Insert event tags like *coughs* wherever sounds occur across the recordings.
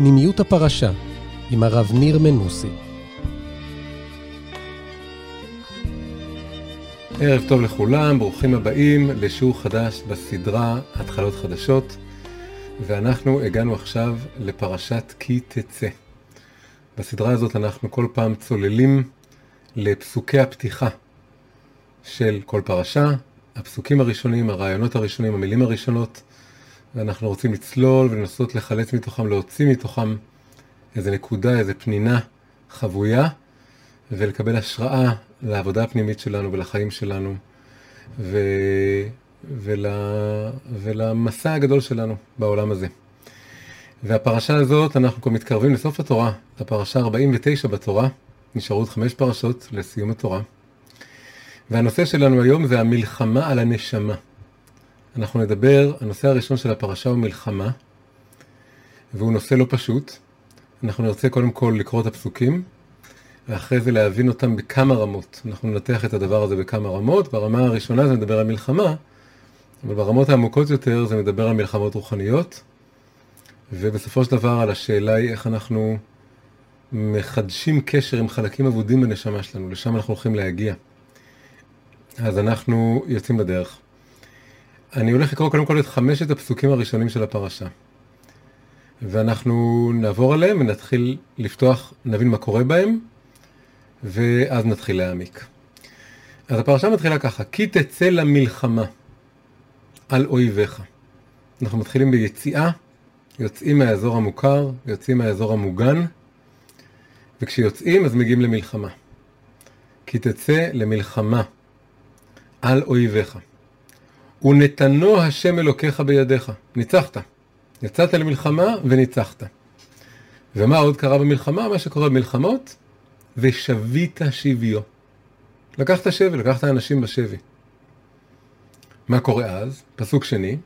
פנימיות הפרשה עם הרב ניר מנוסי. ערב טוב לכולם, ברוכים הבאים לשיעור חדש בסדרה התחלות חדשות, ואנחנו הגענו עכשיו לפרשת כי תצא. בסדרה הזאת אנחנו כל פעם צוללים לפסוקי הפתיחה של כל פרשה, הפסוקים הראשונים, הרעיונות הראשונים, המילים הראשונות, ואנחנו רוצים לצלול ולנסות לחלץ מתוכם, להוציא מתוכם איזה נקודה, איזה פנינה חבויה, ולקבל השראה לעבודה הפנימית שלנו ולחיים שלנו, ו... ול... ולמסע הגדול שלנו בעולם הזה. והפרשה הזאת, אנחנו כבר מתקרבים לסוף התורה, הפרשה 49 בתורה, נשארו עוד חמש פרשות לסיום התורה. והנושא שלנו היום זה המלחמה על הנשמה. אנחנו נדבר, הנושא הראשון של הפרשה הוא מלחמה, והוא נושא לא פשוט. אנחנו נרצה קודם כל לקרוא את הפסוקים, ואחרי זה להבין אותם בכמה רמות. אנחנו ננתח את הדבר הזה בכמה רמות. ברמה הראשונה זה מדבר על מלחמה, אבל ברמות העמוקות יותר זה מדבר על מלחמות רוחניות, ובסופו של דבר על השאלה היא איך אנחנו מחדשים קשר עם חלקים אבודים בנשמה שלנו, לשם אנחנו הולכים להגיע. אז אנחנו יוצאים לדרך. אני הולך לקרוא קודם כל את חמשת הפסוקים הראשונים של הפרשה. ואנחנו נעבור עליהם ונתחיל לפתוח, נבין מה קורה בהם, ואז נתחיל להעמיק. אז הפרשה מתחילה ככה, כי תצא למלחמה על אויביך. אנחנו מתחילים ביציאה, יוצאים מהאזור המוכר, יוצאים מהאזור המוגן, וכשיוצאים אז מגיעים למלחמה. כי תצא למלחמה על אויביך. ונתנו השם אלוקיך בידיך. ניצחת. יצאת למלחמה וניצחת. ומה עוד קרה במלחמה? מה שקורה במלחמות, ושבית שביו. לקחת שבי, לקחת אנשים בשבי. מה קורה אז? פסוק שני,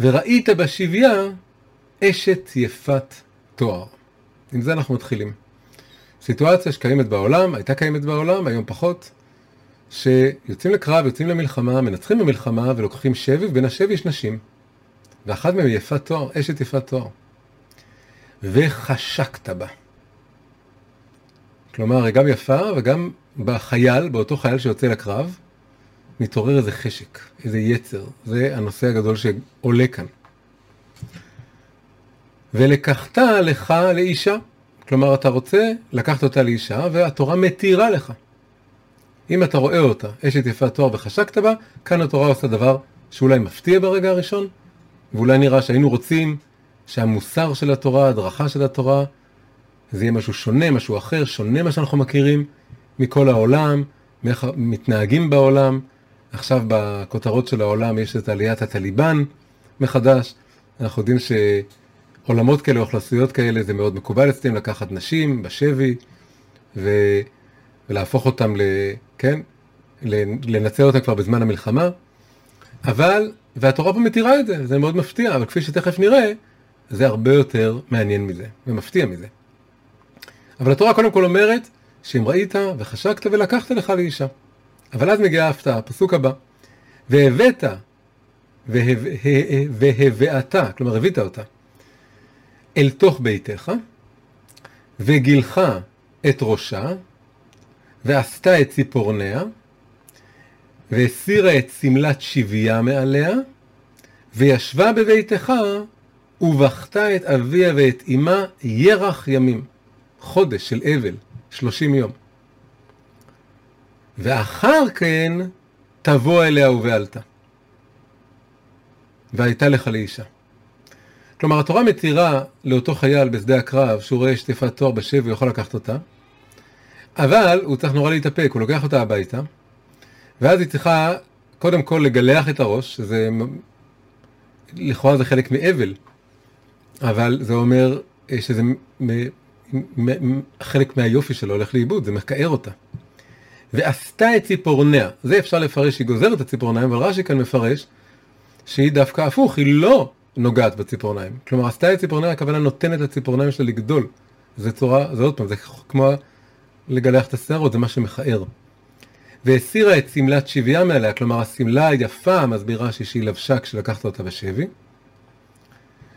וראית בשביה אשת יפת תואר. עם זה אנחנו מתחילים. סיטואציה שקיימת בעולם, הייתה קיימת בעולם, היום פחות, שיוצאים לקרב, יוצאים למלחמה, מנצחים במלחמה ולוקחים שבי, ובין השבי יש נשים. ואחת מהן יפת תואר, אשת יפת תואר. וחשקת בה. כלומר, היא גם יפה וגם בחייל, באותו חייל שיוצא לקרב, מתעורר איזה חשק, איזה יצר. זה הנושא הגדול שעולה כאן. ולקחת לך לאישה. כלומר, אתה רוצה לקחת אותה לאישה, והתורה מתירה לך. אם אתה רואה אותה, אשת יפת תואר וחשקת בה, כאן התורה עושה דבר שאולי מפתיע ברגע הראשון, ואולי נראה שהיינו רוצים שהמוסר של התורה, ההדרכה של התורה, זה יהיה משהו שונה, משהו אחר, שונה מה שאנחנו מכירים מכל העולם, מאיך מתנהגים בעולם. עכשיו בכותרות של העולם יש את עליית הטליבן מחדש. אנחנו יודעים שעולמות כאלה, אוכלוסיות כאלה, זה מאוד מקובל אצלם לקחת נשים בשבי ו... ולהפוך אותם ל... כן? לנצל אותם כבר בזמן המלחמה. אבל, והתורה פה מתירה את זה, זה מאוד מפתיע, אבל כפי שתכף נראה, זה הרבה יותר מעניין מזה, ומפתיע מזה. אבל התורה קודם כל אומרת, שאם ראית וחשקת ולקחת לך לאישה. אבל אז מגיעה ההפתעה, הפסוק הבא. והבאת והבאת, כלומר הבאת אותה, אל תוך ביתך, וגילך את ראשה, ועשתה את ציפורניה, והסירה את שמלת שביה מעליה, וישבה בביתך, ובכתה את אביה ואת אמה ירח ימים. חודש של אבל, שלושים יום. ואחר כן תבוא אליה ובעלתה. והייתה לך לאישה. כלומר, התורה מתירה לאותו חייל בשדה הקרב, שהוא רואה שטיפת תואר בשבי, הוא יכול לקחת אותה, אבל הוא צריך נורא להתאפק, הוא לוקח אותה הביתה, ואז היא צריכה קודם כל לגלח את הראש, שזה לכאורה זה חלק מאבל, אבל זה אומר אה, שזה חלק מהיופי שלו הולך לאיבוד, זה מכער אותה. ועשתה את ציפורניה, זה אפשר לפרש שהיא גוזרת את הציפורניים, אבל רש"י כאן מפרש שהיא דווקא הפוך, היא לא נוגעת בציפורניים. כלומר, עשתה את ציפורניה, הכוונה נותנת לציפורניים שלה לגדול. זה צורה, זה עוד פעם, זה כמו לגלח את השערות, זה מה שמכער. והסירה את שמלת שביה מעליה, כלומר השמלה היפה מסבירה שהיא לבשה כשלקחת אותה בשבי.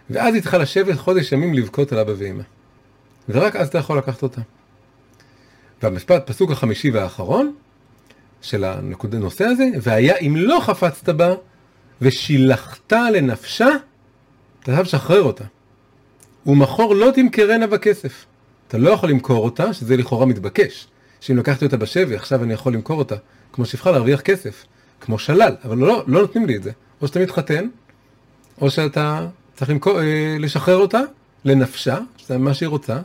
ואז היא צריכה לשבת חודש ימים לבכות על אבא ואמא. ורק אז אתה יכול לקחת אותה. והמשפט, פסוק החמישי והאחרון של הנושא הזה, והיה אם לא חפצת בה ושילחת לנפשה, אתה חייב לשחרר אותה. ומחור לא תמכרנה בכסף. אתה לא יכול למכור אותה, שזה לכאורה מתבקש. שאם לקחתי אותה בשבי, עכשיו אני יכול למכור אותה, כמו שפחה להרוויח כסף, כמו שלל, אבל לא, לא נותנים לי את זה. או שאתה מתחתן, או שאתה צריך למכור, אה, לשחרר אותה לנפשה, שזה מה שהיא רוצה.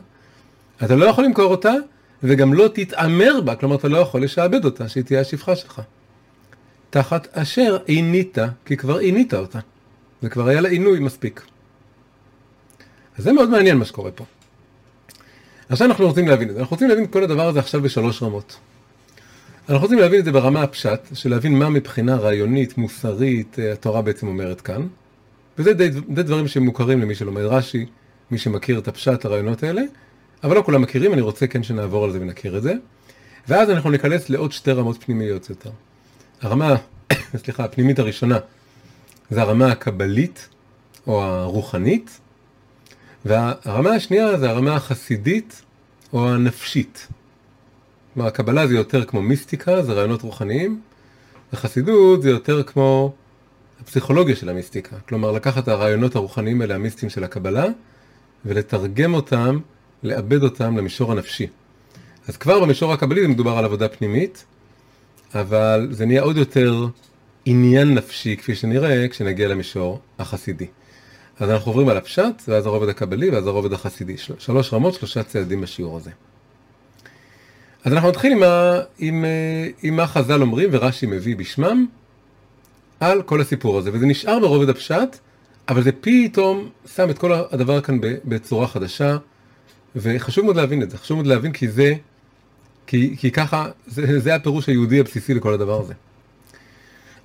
אתה לא יכול למכור אותה, וגם לא תתעמר בה, כלומר אתה לא יכול לשעבד אותה, שהיא תהיה השפחה שלך. תחת אשר עינית, כי כבר עינית אותה. זה כבר היה לה עינוי מספיק. אז זה מאוד מעניין מה שקורה פה. עכשיו אנחנו רוצים להבין את זה. אנחנו רוצים להבין את כל הדבר הזה עכשיו בשלוש רמות. אנחנו רוצים להבין את זה ברמה הפשט, של להבין מה מבחינה רעיונית, מוסרית, אה, התורה בעצם אומרת כאן. וזה די, די דברים שמוכרים למי שלומד רש"י, מי שמכיר את הפשט, הרעיונות האלה, אבל לא כולם מכירים, אני רוצה כן שנעבור על זה ונכיר את זה. ואז אנחנו ניכנס לעוד שתי רמות פנימיות יותר. הרמה, *coughs* סליחה, הפנימית הראשונה, זה הרמה הקבלית, או הרוחנית, והרמה השנייה זה הרמה החסידית או הנפשית. כלומר, הקבלה זה יותר כמו מיסטיקה, זה רעיונות רוחניים, וחסידות זה יותר כמו הפסיכולוגיה של המיסטיקה. כלומר, לקחת את הרעיונות הרוחניים האלה, המיסטיים של הקבלה, ולתרגם אותם, לעבד אותם למישור הנפשי. אז כבר במישור הקבלי זה מדובר על עבודה פנימית, אבל זה נהיה עוד יותר עניין נפשי, כפי שנראה, כשנגיע למישור החסידי. אז אנחנו עוברים על הפשט, ואז הרובד הקבלי, ואז הרובד החסידי. של... שלוש רמות, שלושה צעדים בשיעור הזה. אז אנחנו נתחיל עם, ה... עם, אה, עם מה חז"ל אומרים ורש"י מביא בשמם על כל הסיפור הזה, וזה נשאר ברובד הפשט, אבל זה פתאום שם את כל הדבר כאן בצורה חדשה, וחשוב מאוד להבין את זה, חשוב מאוד להבין כי זה, כי, כי ככה, זה, זה הפירוש היהודי הבסיסי לכל הדבר הזה.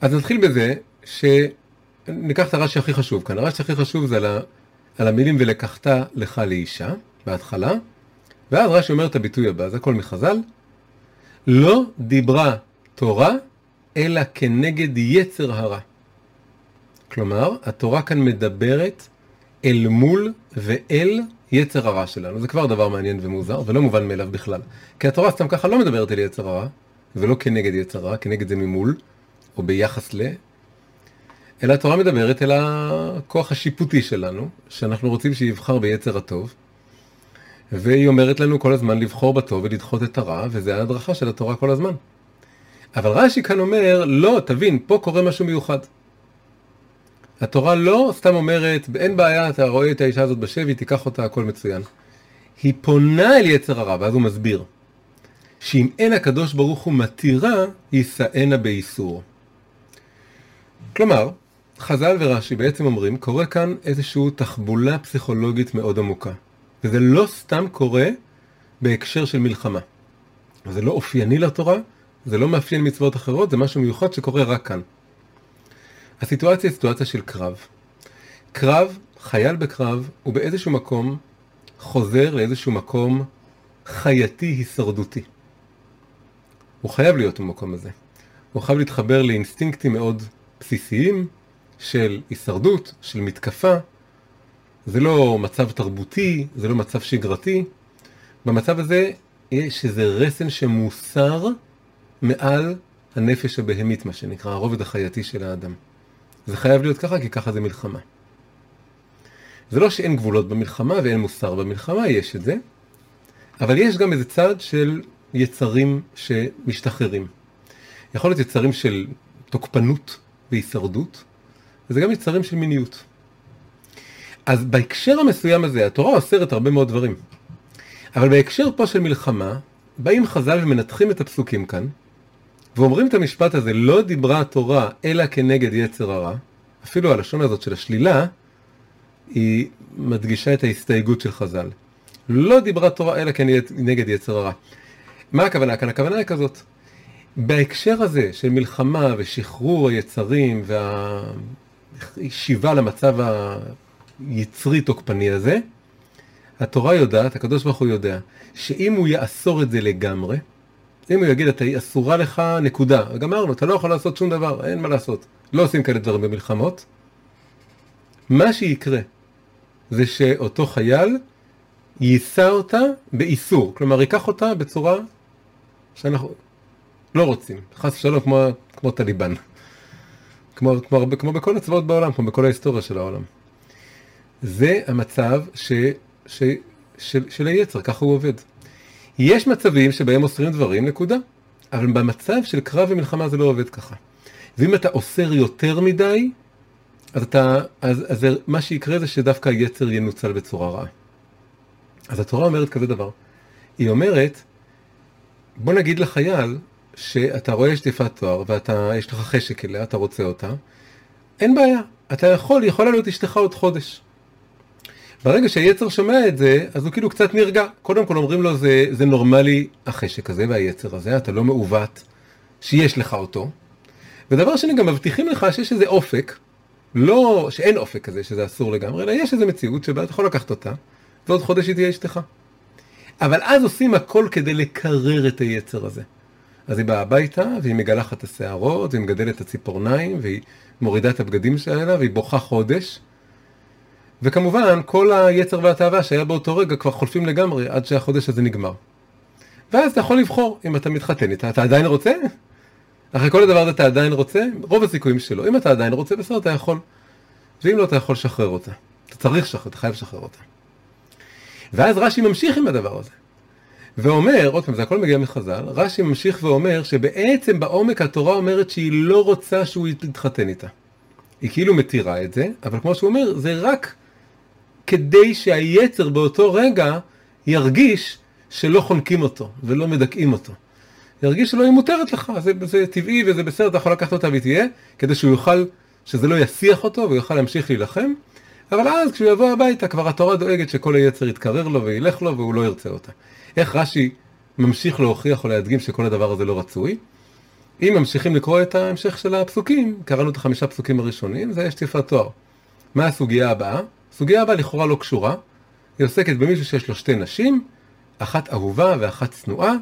אז נתחיל בזה ש... ניקח את הרש"י הכי חשוב כאן. הרש"י הכי חשוב זה על, ה, על המילים ולקחת לך לאישה, בהתחלה, ואז רש"י אומר את הביטוי הבא, זה הכל מחז"ל, לא דיברה תורה אלא כנגד יצר הרע. כלומר, התורה כאן מדברת אל מול ואל יצר הרע שלנו. זה כבר דבר מעניין ומוזר, ולא מובן מאליו בכלל. כי התורה סתם ככה לא מדברת אל יצר הרע, ולא כנגד יצר הרע, כנגד זה ממול, או ביחס ל... אלא התורה מדברת אל הכוח השיפוטי שלנו, שאנחנו רוצים שיבחר ביצר הטוב, והיא אומרת לנו כל הזמן לבחור בטוב ולדחות את הרע, וזה ההדרכה של התורה כל הזמן. אבל רש"י כאן אומר, לא, תבין, פה קורה משהו מיוחד. התורה לא סתם אומרת, אין בעיה, אתה רואה את האישה הזאת בשבי, תיקח אותה, הכל מצוין. היא פונה אל יצר הרע, ואז הוא מסביר, שאם אין הקדוש ברוך הוא מתירה, יישאנה באיסור. כלומר, חז"ל ורש"י בעצם אומרים, קורה כאן איזושהי תחבולה פסיכולוגית מאוד עמוקה. וזה לא סתם קורה בהקשר של מלחמה. זה לא אופייני לתורה, זה לא מאפיין מצוות אחרות, זה משהו מיוחד שקורה רק כאן. הסיטואציה היא סיטואציה של קרב. קרב, חייל בקרב, הוא באיזשהו מקום חוזר לאיזשהו מקום חייתי הישרדותי. הוא חייב להיות במקום הזה. הוא חייב להתחבר לאינסטינקטים מאוד בסיסיים, של הישרדות, של מתקפה. זה לא מצב תרבותי, זה לא מצב שגרתי. במצב הזה יש איזה רסן שמוסר מעל הנפש הבהמית, מה שנקרא, הרובד החייתי של האדם. זה חייב להיות ככה, כי ככה זה מלחמה. זה לא שאין גבולות במלחמה ואין מוסר במלחמה, יש את זה, אבל יש גם איזה צד של יצרים שמשתחררים. יכול להיות יצרים של תוקפנות והישרדות, וזה גם יצרים של מיניות. אז בהקשר המסוים הזה, התורה אוסרת הרבה מאוד דברים. אבל בהקשר פה של מלחמה, באים חז"ל ומנתחים את הפסוקים כאן, ואומרים את המשפט הזה, לא דיברה התורה אלא כנגד יצר הרע, אפילו הלשון הזאת של השלילה, היא מדגישה את ההסתייגות של חז"ל. לא דיברה תורה אלא כנגד יצר הרע. מה הכוונה כאן? הכוונה היא כזאת. בהקשר הזה של מלחמה ושחרור היצרים וה... שיבה למצב היצרי תוקפני הזה, התורה יודעת, הקדוש ברוך הוא יודע, שאם הוא יאסור את זה לגמרי, אם הוא יגיד, אתה אסורה לך, נקודה, גמרנו, אתה לא יכול לעשות שום דבר, אין מה לעשות. לא עושים כאלה דברים במלחמות. מה שיקרה, זה שאותו חייל יישא אותה באיסור, כלומר ייקח אותה בצורה שאנחנו לא רוצים, חס ושלום כמו, כמו טליבן, כמו, כמו, כמו בכל הצבאות בעולם, כמו בכל ההיסטוריה של העולם. זה המצב ש, ש, של, של היצר, ככה הוא עובד. יש מצבים שבהם אוסרים דברים, נקודה, אבל במצב של קרב ומלחמה זה לא עובד ככה. ואם אתה אוסר יותר מדי, אז, אתה, אז, אז מה שיקרה זה שדווקא היצר ינוצל בצורה רעה. אז התורה אומרת כזה דבר, היא אומרת, בוא נגיד לחייל שאתה רואה שטיפת תואר ויש לך חשק אליה, אתה רוצה אותה, אין בעיה, אתה יכול, יכולה להיות אשתך עוד חודש. ברגע שהיצר שומע את זה, אז הוא כאילו קצת נרגע. קודם כל אומרים לו, זה, זה נורמלי החשק הזה והיצר הזה, אתה לא מעוות, שיש לך אותו. ודבר שני, גם מבטיחים לך שיש איזה אופק, לא, שאין אופק כזה, שזה אסור לגמרי, אלא יש איזה מציאות שבה אתה יכול לקחת אותה, ועוד חודש היא תהיה אשתך. אבל אז עושים הכל כדי לקרר את היצר הזה. אז היא באה הביתה, והיא מגלחת את השערות, והיא מגדלת את הציפורניים, והיא מורידה את הבגדים שלה, והיא בוכה חודש. וכמובן, כל היצר והתאווה שהיה באותו רגע כבר חולפים לגמרי עד שהחודש הזה נגמר. ואז אתה יכול לבחור אם אתה מתחתן איתה, אתה עדיין רוצה? אחרי כל הדבר הזה אתה עדיין רוצה? רוב הסיכויים שלא. אם אתה עדיין רוצה, בסדר, אתה יכול. ואם לא, אתה יכול לשחרר אותה. אתה צריך לשחרר, אתה חייב לשחרר אותה. ואז רש"י ממשיך עם הדבר הזה. ואומר, עוד פעם, זה הכל מגיע מחז"ל, רש"י ממשיך ואומר שבעצם בעומק התורה אומרת שהיא לא רוצה שהוא יתחתן איתה. היא כאילו מתירה את זה, אבל כמו שהוא אומר, זה רק כדי שהיצר באותו רגע ירגיש שלא חונקים אותו ולא מדכאים אותו. ירגיש שלא היא מותרת לך, זה, זה טבעי וזה בסדר, אתה יכול לקחת אותה והיא תהיה, כדי שהוא יוכל, שזה לא יסיח אותו והוא יוכל להמשיך להילחם, אבל אז כשהוא יבוא הביתה כבר התורה דואגת שכל היצר יתקרר לו וילך לו והוא לא ירצה אותה. איך רש"י ממשיך להוכיח או להדגים שכל הדבר הזה לא רצוי? אם ממשיכים לקרוא את ההמשך של הפסוקים, קראנו את החמישה פסוקים הראשונים, זה יש תקפת תואר. מה הסוגיה הבאה? הסוגיה הבאה לכאורה לא קשורה, היא עוסקת במישהו שיש לו שתי נשים, אחת אהובה ואחת צנועה,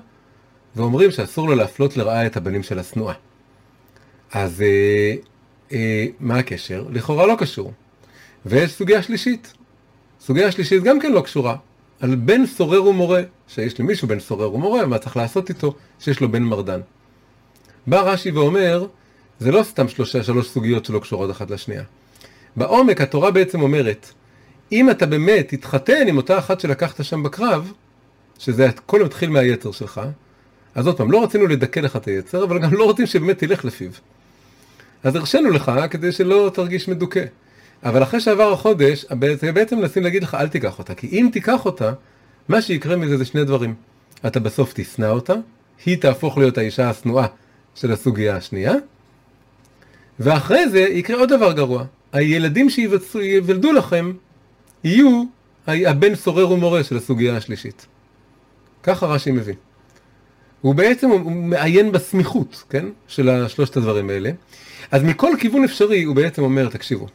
ואומרים שאסור לו להפלות לרעה את הבנים של השנואה. אז אה, אה, מה הקשר? לכאורה לא קשור. ויש סוגיה שלישית. סוגיה שלישית גם כן לא קשורה. על בן סורר ומורה, שיש למישהו בן סורר ומורה, מה צריך לעשות איתו, שיש לו בן מרדן. בא רש"י ואומר, זה לא סתם שלושה, שלוש סוגיות שלא קשורות אחת לשנייה. בעומק התורה בעצם אומרת, אם אתה באמת תתחתן עם אותה אחת שלקחת שם בקרב, שזה הכל מתחיל מהיצר שלך, אז עוד פעם, לא רצינו לדכא לך את היצר, אבל גם לא רוצים שבאמת תלך לפיו. אז הרשינו לך כדי שלא תרגיש מדוכא. אבל אחרי שעבר החודש, בעצם מנסים להגיד לך, אל תיקח אותה. כי אם תיקח אותה, מה שיקרה מזה זה שני דברים. אתה בסוף תשנא אותה, היא תהפוך להיות האישה השנואה של הסוגיה השנייה, ואחרי זה יקרה עוד דבר גרוע. הילדים שיוולדו לכם יהיו הבן סורר ומורה של הסוגיה השלישית. ככה רש"י מבין. הוא בעצם הוא מעיין בסמיכות, כן? של שלושת הדברים האלה. אז מכל כיוון אפשרי הוא בעצם אומר, תקשיבו,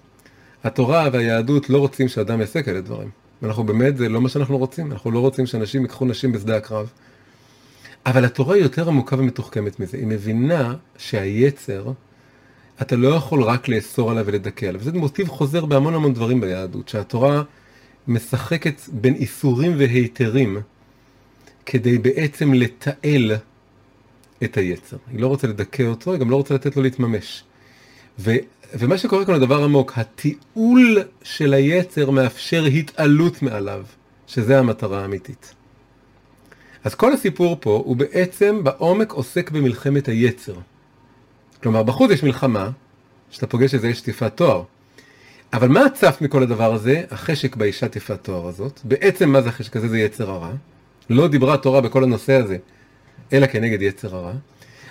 התורה והיהדות לא רוצים שאדם יעשה כאלה דברים. אנחנו באמת, זה לא מה שאנחנו רוצים, אנחנו לא רוצים שאנשים ייקחו נשים בשדה הקרב. אבל התורה היא יותר עמוקה ומתוחכמת מזה. היא מבינה שהיצר, אתה לא יכול רק לאסור עליו ולדכא עליו. זה מוטיב חוזר בהמון המון דברים ביהדות, שהתורה משחקת בין איסורים והיתרים כדי בעצם לתעל את היצר. היא לא רוצה לדכא אותו, היא גם לא רוצה לתת לו להתממש. ו, ומה שקורה כאן הוא עמוק, התיעול של היצר מאפשר התעלות מעליו, שזה המטרה האמיתית. אז כל הסיפור פה הוא בעצם בעומק עוסק במלחמת היצר. כלומר, בחוץ יש מלחמה, שאתה פוגש איזה יש שטיפת תואר. אבל מה הצף מכל הדבר הזה? החשק באישה טיפת תואר הזאת. בעצם מה זה החשק הזה? זה יצר הרע. לא דיברה התורה בכל הנושא הזה, אלא כנגד יצר הרע.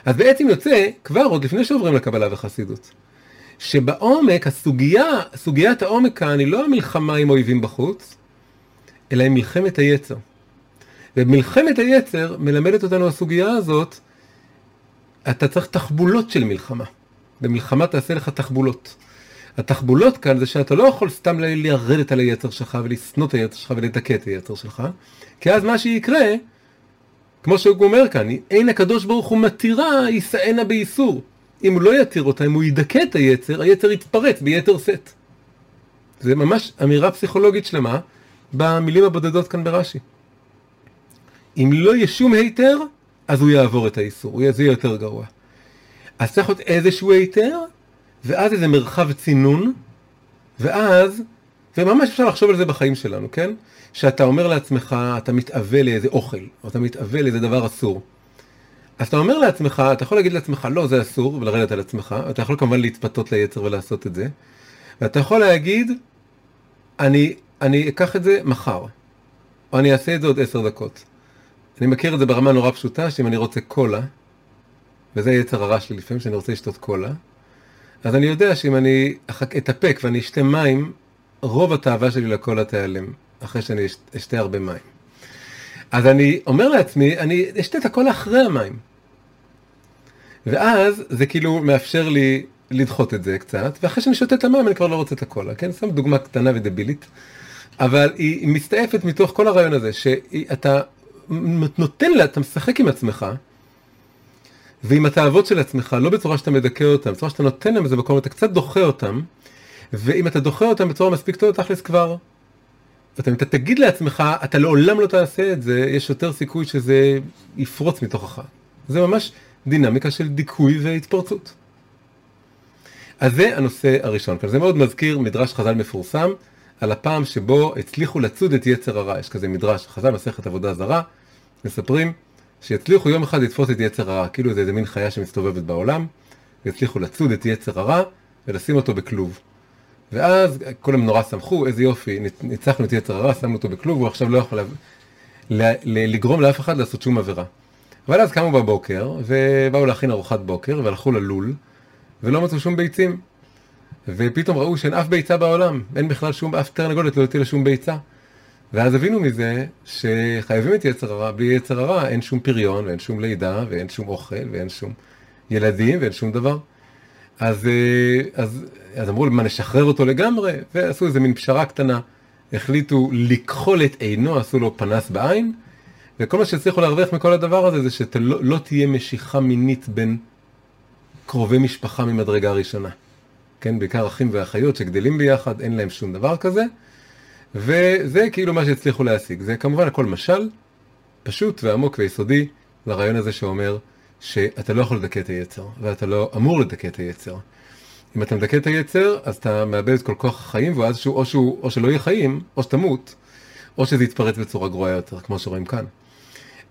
אז בעצם יוצא, כבר עוד לפני שעוברים לקבלה וחסידות, שבעומק, הסוגיה, סוגיית העומק כאן היא לא המלחמה עם אויבים בחוץ, אלא עם מלחמת היצר. ומלחמת היצר מלמדת אותנו הסוגיה הזאת, אתה צריך תחבולות של מלחמה. במלחמה תעשה לך תחבולות. התחבולות כאן זה שאתה לא יכול סתם לרדת על היצר שלך ולשנוא את היצר שלך ולדכא את היצר שלך, כי אז מה שיקרה, כמו שהוא אומר כאן, אין הקדוש ברוך הוא מתירה, יישאנה באיסור. אם הוא לא יתיר אותה, אם הוא ידכא את היצר, היצר יתפרץ ביתר שאת. זה ממש אמירה פסיכולוגית שלמה במילים הבודדות כאן ברש"י. אם לא יהיה שום היתר, אז הוא יעבור את האיסור, זה יהיה יותר גרוע. אז צריך להיות איזשהו היתר, ואז איזה מרחב צינון, ואז, וממש אפשר לחשוב על זה בחיים שלנו, כן? שאתה אומר לעצמך, אתה מתאבל לאיזה אוכל, או אתה מתאבל לאיזה דבר אסור. אז אתה אומר לעצמך, אתה יכול להגיד לעצמך, לא, זה אסור, ולרדת על עצמך, אתה יכול כמובן להתפתות ליצר ולעשות את זה, ואתה יכול להגיד, אני, אני אקח את זה מחר, או אני אעשה את זה עוד עשר דקות. אני מכיר את זה ברמה נורא פשוטה, שאם אני רוצה קולה, וזה יצר הרע שלי לפעמים, שאני רוצה לשתות קולה, אז אני יודע שאם אני אתאפק ואני אשתה מים, רוב התאווה שלי לקולה תיעלם, אחרי שאני אשתה הרבה מים. אז אני אומר לעצמי, אני אשתה את הקולה אחרי המים. ואז זה כאילו מאפשר לי לדחות את זה קצת, ואחרי שאני שותה את המים אני כבר לא רוצה את הקולה, כן? שם דוגמה קטנה ודבילית, אבל היא מסתעפת מתוך כל הרעיון הזה, שאתה נותן לה, אתה משחק עם עצמך, ועם התאוות של עצמך, לא בצורה שאתה מדכא אותם, בצורה שאתה נותן להם איזה מקום, אתה קצת דוחה אותם, ואם אתה דוחה אותם בצורה מספיק טובה, תכלס כבר, ואתה, אתה תגיד לעצמך, אתה לעולם לא תעשה את זה, יש יותר סיכוי שזה יפרוץ מתוכך. זה ממש דינמיקה של דיכוי והתפרצות. אז זה הנושא הראשון. זה מאוד מזכיר מדרש חז"ל מפורסם על הפעם שבו הצליחו לצוד את יצר הרע. יש כזה מדרש, חז"ל מסכת עבודה זרה, מספרים שיצליחו יום אחד לתפוס את יצר הרע, כאילו זה איזה מין חיה שמסתובבת בעולם, ויצליחו לצוד את יצר הרע ולשים אותו בכלוב. ואז כולם נורא שמחו, איזה יופי, ניצחנו את יצר הרע, שמנו אותו בכלוב, הוא עכשיו לא יכול לגרום לאף אחד לעשות שום עבירה. אבל אז קמו בבוקר, ובאו להכין ארוחת בוקר, והלכו ללול, ולא מצאו שום ביצים. ופתאום ראו שאין אף ביצה בעולם, אין בכלל שום, אף תרנגולת לא הטילה שום ביצה. ואז הבינו מזה שחייבים את יצר הרע, בלי יצר הרע אין שום פריון, ואין שום לידה, ואין שום אוכל, ואין שום ילדים, ואין שום דבר. אז, אה, אז, אז אמרו, מה, נשחרר אותו לגמרי? ועשו איזה מין פשרה קטנה. החליטו לכחול את עינו, עשו לו פנס בעין, וכל מה שהצליחו להרוויח מכל הדבר הזה זה שלא לא תהיה משיכה מינית בין קרובי משפחה ממדרגה ראשונה. כן, בעיקר אחים ואחיות שגדלים ביחד, אין להם שום דבר כזה, וזה כאילו מה שהצליחו להשיג. זה כמובן הכל משל, פשוט ועמוק ויסודי, לרעיון הזה שאומר שאתה לא יכול לדכא את היצר, ואתה לא אמור לדכא את היצר. אם אתה מדכא את היצר, אז אתה מאבד את כל כוח החיים, ואז שהוא, או, שהוא, או שלא יהיה חיים, או שתמות, או שזה יתפרץ בצורה גרועה יותר, כמו שרואים כאן.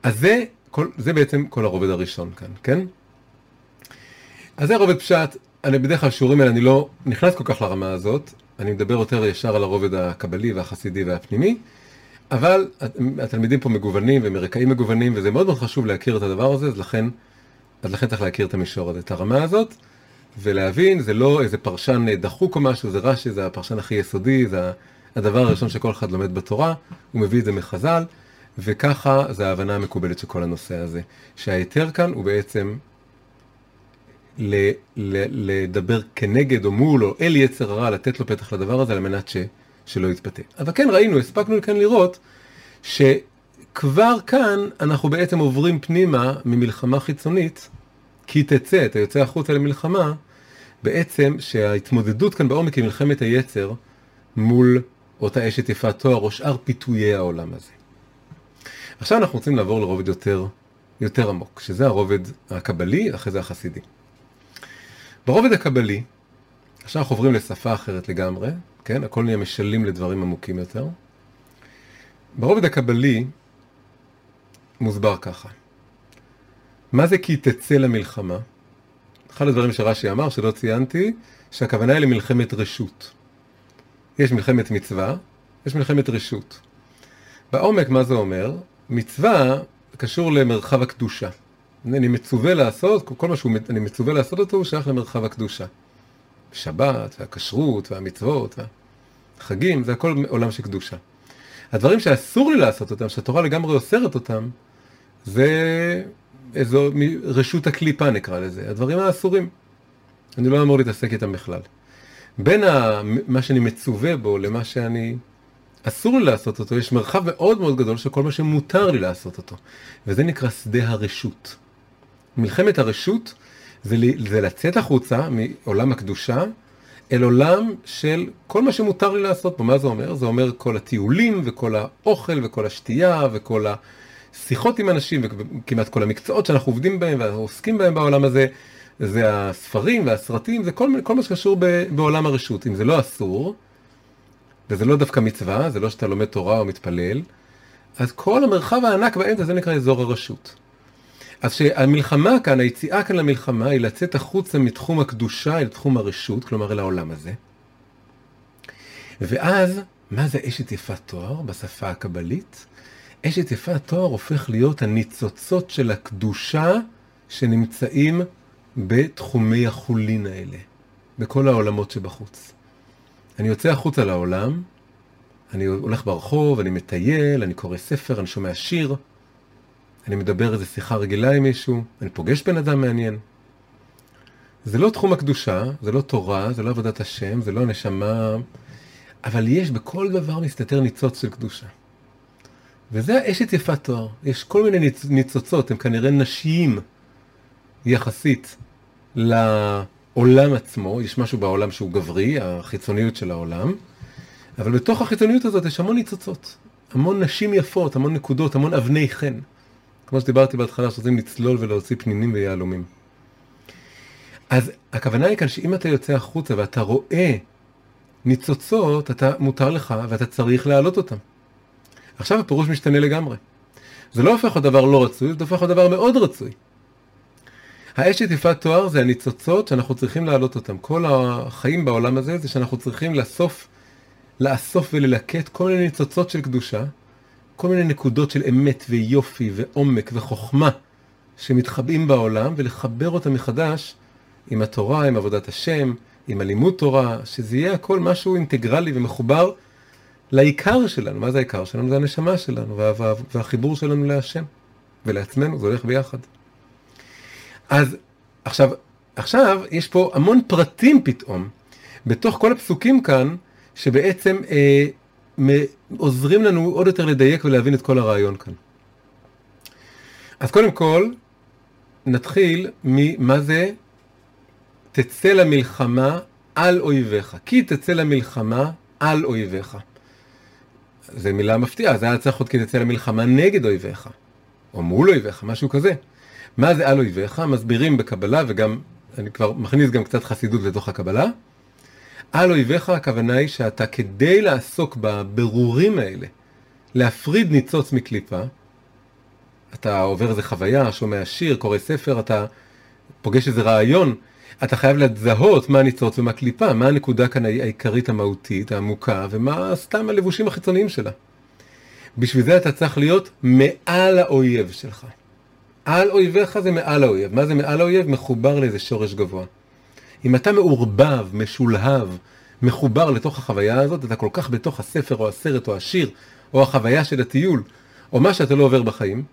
אז זה, כל, זה בעצם כל הרובד הראשון כאן, כן? אז זה רובד פשט, אני בדרך כלל שיעורים האלה אני לא נכנס כל כך לרמה הזאת, אני מדבר יותר ישר על הרובד הקבלי והחסידי והפנימי, אבל התלמידים פה מגוונים ומרקעים מגוונים, וזה מאוד מאוד חשוב להכיר את הדבר הזה, אז לכן, אז לכן צריך להכיר את המישור הזה, את הרמה הזאת, ולהבין, זה לא איזה פרשן דחוק או משהו, זה רש"י, זה הפרשן הכי יסודי, זה הדבר הראשון שכל אחד לומד בתורה, הוא מביא את זה מחז"ל, וככה זה ההבנה המקובלת של כל הנושא הזה, שההיתר כאן הוא בעצם ל, ל, לדבר כנגד או מול או אל יצר הרע, לתת לו פתח לדבר הזה על מנת ש, שלא יתפתה. אבל כן ראינו, הספקנו כאן לראות שכבר כאן אנחנו בעצם עוברים פנימה ממלחמה חיצונית, כי תצא, אתה יוצא החוצה למלחמה, בעצם שההתמודדות כאן בעומק היא מלחמת היצר מול אותה אשת יפת תואר או שאר פיתויי העולם הזה. עכשיו אנחנו רוצים לעבור לרובד יותר, יותר עמוק, שזה הרובד הקבלי, אחרי זה החסידי. ברובד הקבלי, עכשיו אנחנו עוברים לשפה אחרת לגמרי, כן? הכל נהיה משלים לדברים עמוקים יותר. ברובד הקבלי מוסבר ככה. מה זה כי תצא למלחמה? אחד הדברים שרש"י אמר, שלא ציינתי, שהכוונה היא למלחמת רשות. יש מלחמת מצווה, יש מלחמת רשות. בעומק מה זה אומר? מצווה קשור למרחב הקדושה. אני מצווה לעשות, כל מה שאני מצווה לעשות אותו הוא שייך למרחב הקדושה. שבת, והכשרות, והמצוות, והחגים, זה הכל עולם של קדושה. הדברים שאסור לי לעשות אותם, שהתורה לגמרי אוסרת אותם, זה איזו רשות הקליפה נקרא לזה, הדברים האסורים. אני לא אמור להתעסק איתם בכלל. בין ה, מה שאני מצווה בו למה שאני אסור לי לעשות אותו, יש מרחב מאוד מאוד גדול של כל מה שמותר לי לעשות אותו. וזה נקרא שדה הרשות. מלחמת הרשות זה, זה לצאת החוצה מעולם הקדושה אל עולם של כל מה שמותר לי לעשות בו. מה זה אומר? זה אומר כל הטיולים וכל האוכל וכל השתייה וכל השיחות עם אנשים וכמעט כל המקצועות שאנחנו עובדים בהם ועוסקים בהם בעולם הזה. זה הספרים והסרטים, זה כל, כל מה שקשור ב, בעולם הרשות. אם זה לא אסור, וזה לא דווקא מצווה, זה לא שאתה לומד תורה או מתפלל, אז כל המרחב הענק באמצע זה נקרא אזור הרשות. אז שהמלחמה כאן, היציאה כאן למלחמה, היא לצאת החוצה מתחום הקדושה אל תחום הרשות, כלומר אל העולם הזה. ואז, מה זה אשת יפת תואר בשפה הקבלית? אשת יפת תואר הופך להיות הניצוצות של הקדושה שנמצאים בתחומי החולין האלה, בכל העולמות שבחוץ. אני יוצא החוצה לעולם, אני הולך ברחוב, אני מטייל, אני קורא ספר, אני שומע שיר, אני מדבר איזו שיחה רגילה עם מישהו, אני פוגש בן אדם מעניין. זה לא תחום הקדושה, זה לא תורה, זה לא עבודת השם, זה לא הנשמה, אבל יש בכל דבר מסתתר ניצוץ של קדושה. וזה האשת יפת תואר. יש כל מיני ניצ... ניצוצות, הם כנראה נשיים יחסית לעולם עצמו, יש משהו בעולם שהוא גברי, החיצוניות של העולם, אבל בתוך החיצוניות הזאת יש המון ניצוצות, המון נשים יפות, המון נקודות, המון אבני חן. כמו שדיברתי בהתחלה, שרוצים לצלול ולהוציא פנינים ויהלומים. אז הכוונה היא כאן שאם אתה יוצא החוצה ואתה רואה ניצוצות, אתה מותר לך ואתה צריך להעלות אותם. עכשיו הפירוש משתנה לגמרי. זה לא הופך לדבר לא רצוי, זה הופך לדבר מאוד רצוי. האשת יפת תואר זה הניצוצות שאנחנו צריכים להעלות אותם. כל החיים בעולם הזה זה שאנחנו צריכים לאסוף, לאסוף וללקט כל מיני ניצוצות של קדושה, כל מיני נקודות של אמת ויופי ועומק וחוכמה שמתחבאים בעולם ולחבר אותם מחדש עם התורה, עם עבודת השם, עם הלימוד תורה, שזה יהיה הכל משהו אינטגרלי ומחובר לעיקר שלנו. מה זה העיקר שלנו? זה הנשמה שלנו וה, וה, והחיבור שלנו להשם ולעצמנו, זה הולך ביחד. אז עכשיו, עכשיו יש פה המון פרטים פתאום, בתוך כל הפסוקים כאן, שבעצם אה, עוזרים לנו עוד יותר לדייק ולהבין את כל הרעיון כאן. אז קודם כל, נתחיל ממה זה תצא למלחמה על אויביך. כי תצא למלחמה על אויביך. זו מילה מפתיעה, זה היה צריך להיות כי תצא למלחמה נגד אויביך, או מול אויביך, משהו כזה. מה זה על אויביך? מסבירים בקבלה, וגם, אני כבר מכניס גם קצת חסידות לתוך הקבלה. על אויביך הכוונה היא שאתה כדי לעסוק בבירורים האלה, להפריד ניצוץ מקליפה, אתה עובר איזה חוויה, שומע שיר, קורא ספר, אתה פוגש איזה רעיון, אתה חייב לזהות מה הניצוץ ומה קליפה, מה הנקודה כאן העיקרית המהותית, העמוקה, ומה סתם הלבושים החיצוניים שלה. בשביל זה אתה צריך להיות מעל האויב שלך. על אויביך זה מעל האויב. מה זה מעל האויב? מחובר לאיזה שורש גבוה. אם אתה מעורבב, משולהב, מחובר לתוך החוויה הזאת, אתה כל כך בתוך הספר או הסרט או השיר, או החוויה של הטיול, או מה שאתה לא עובר בחיים,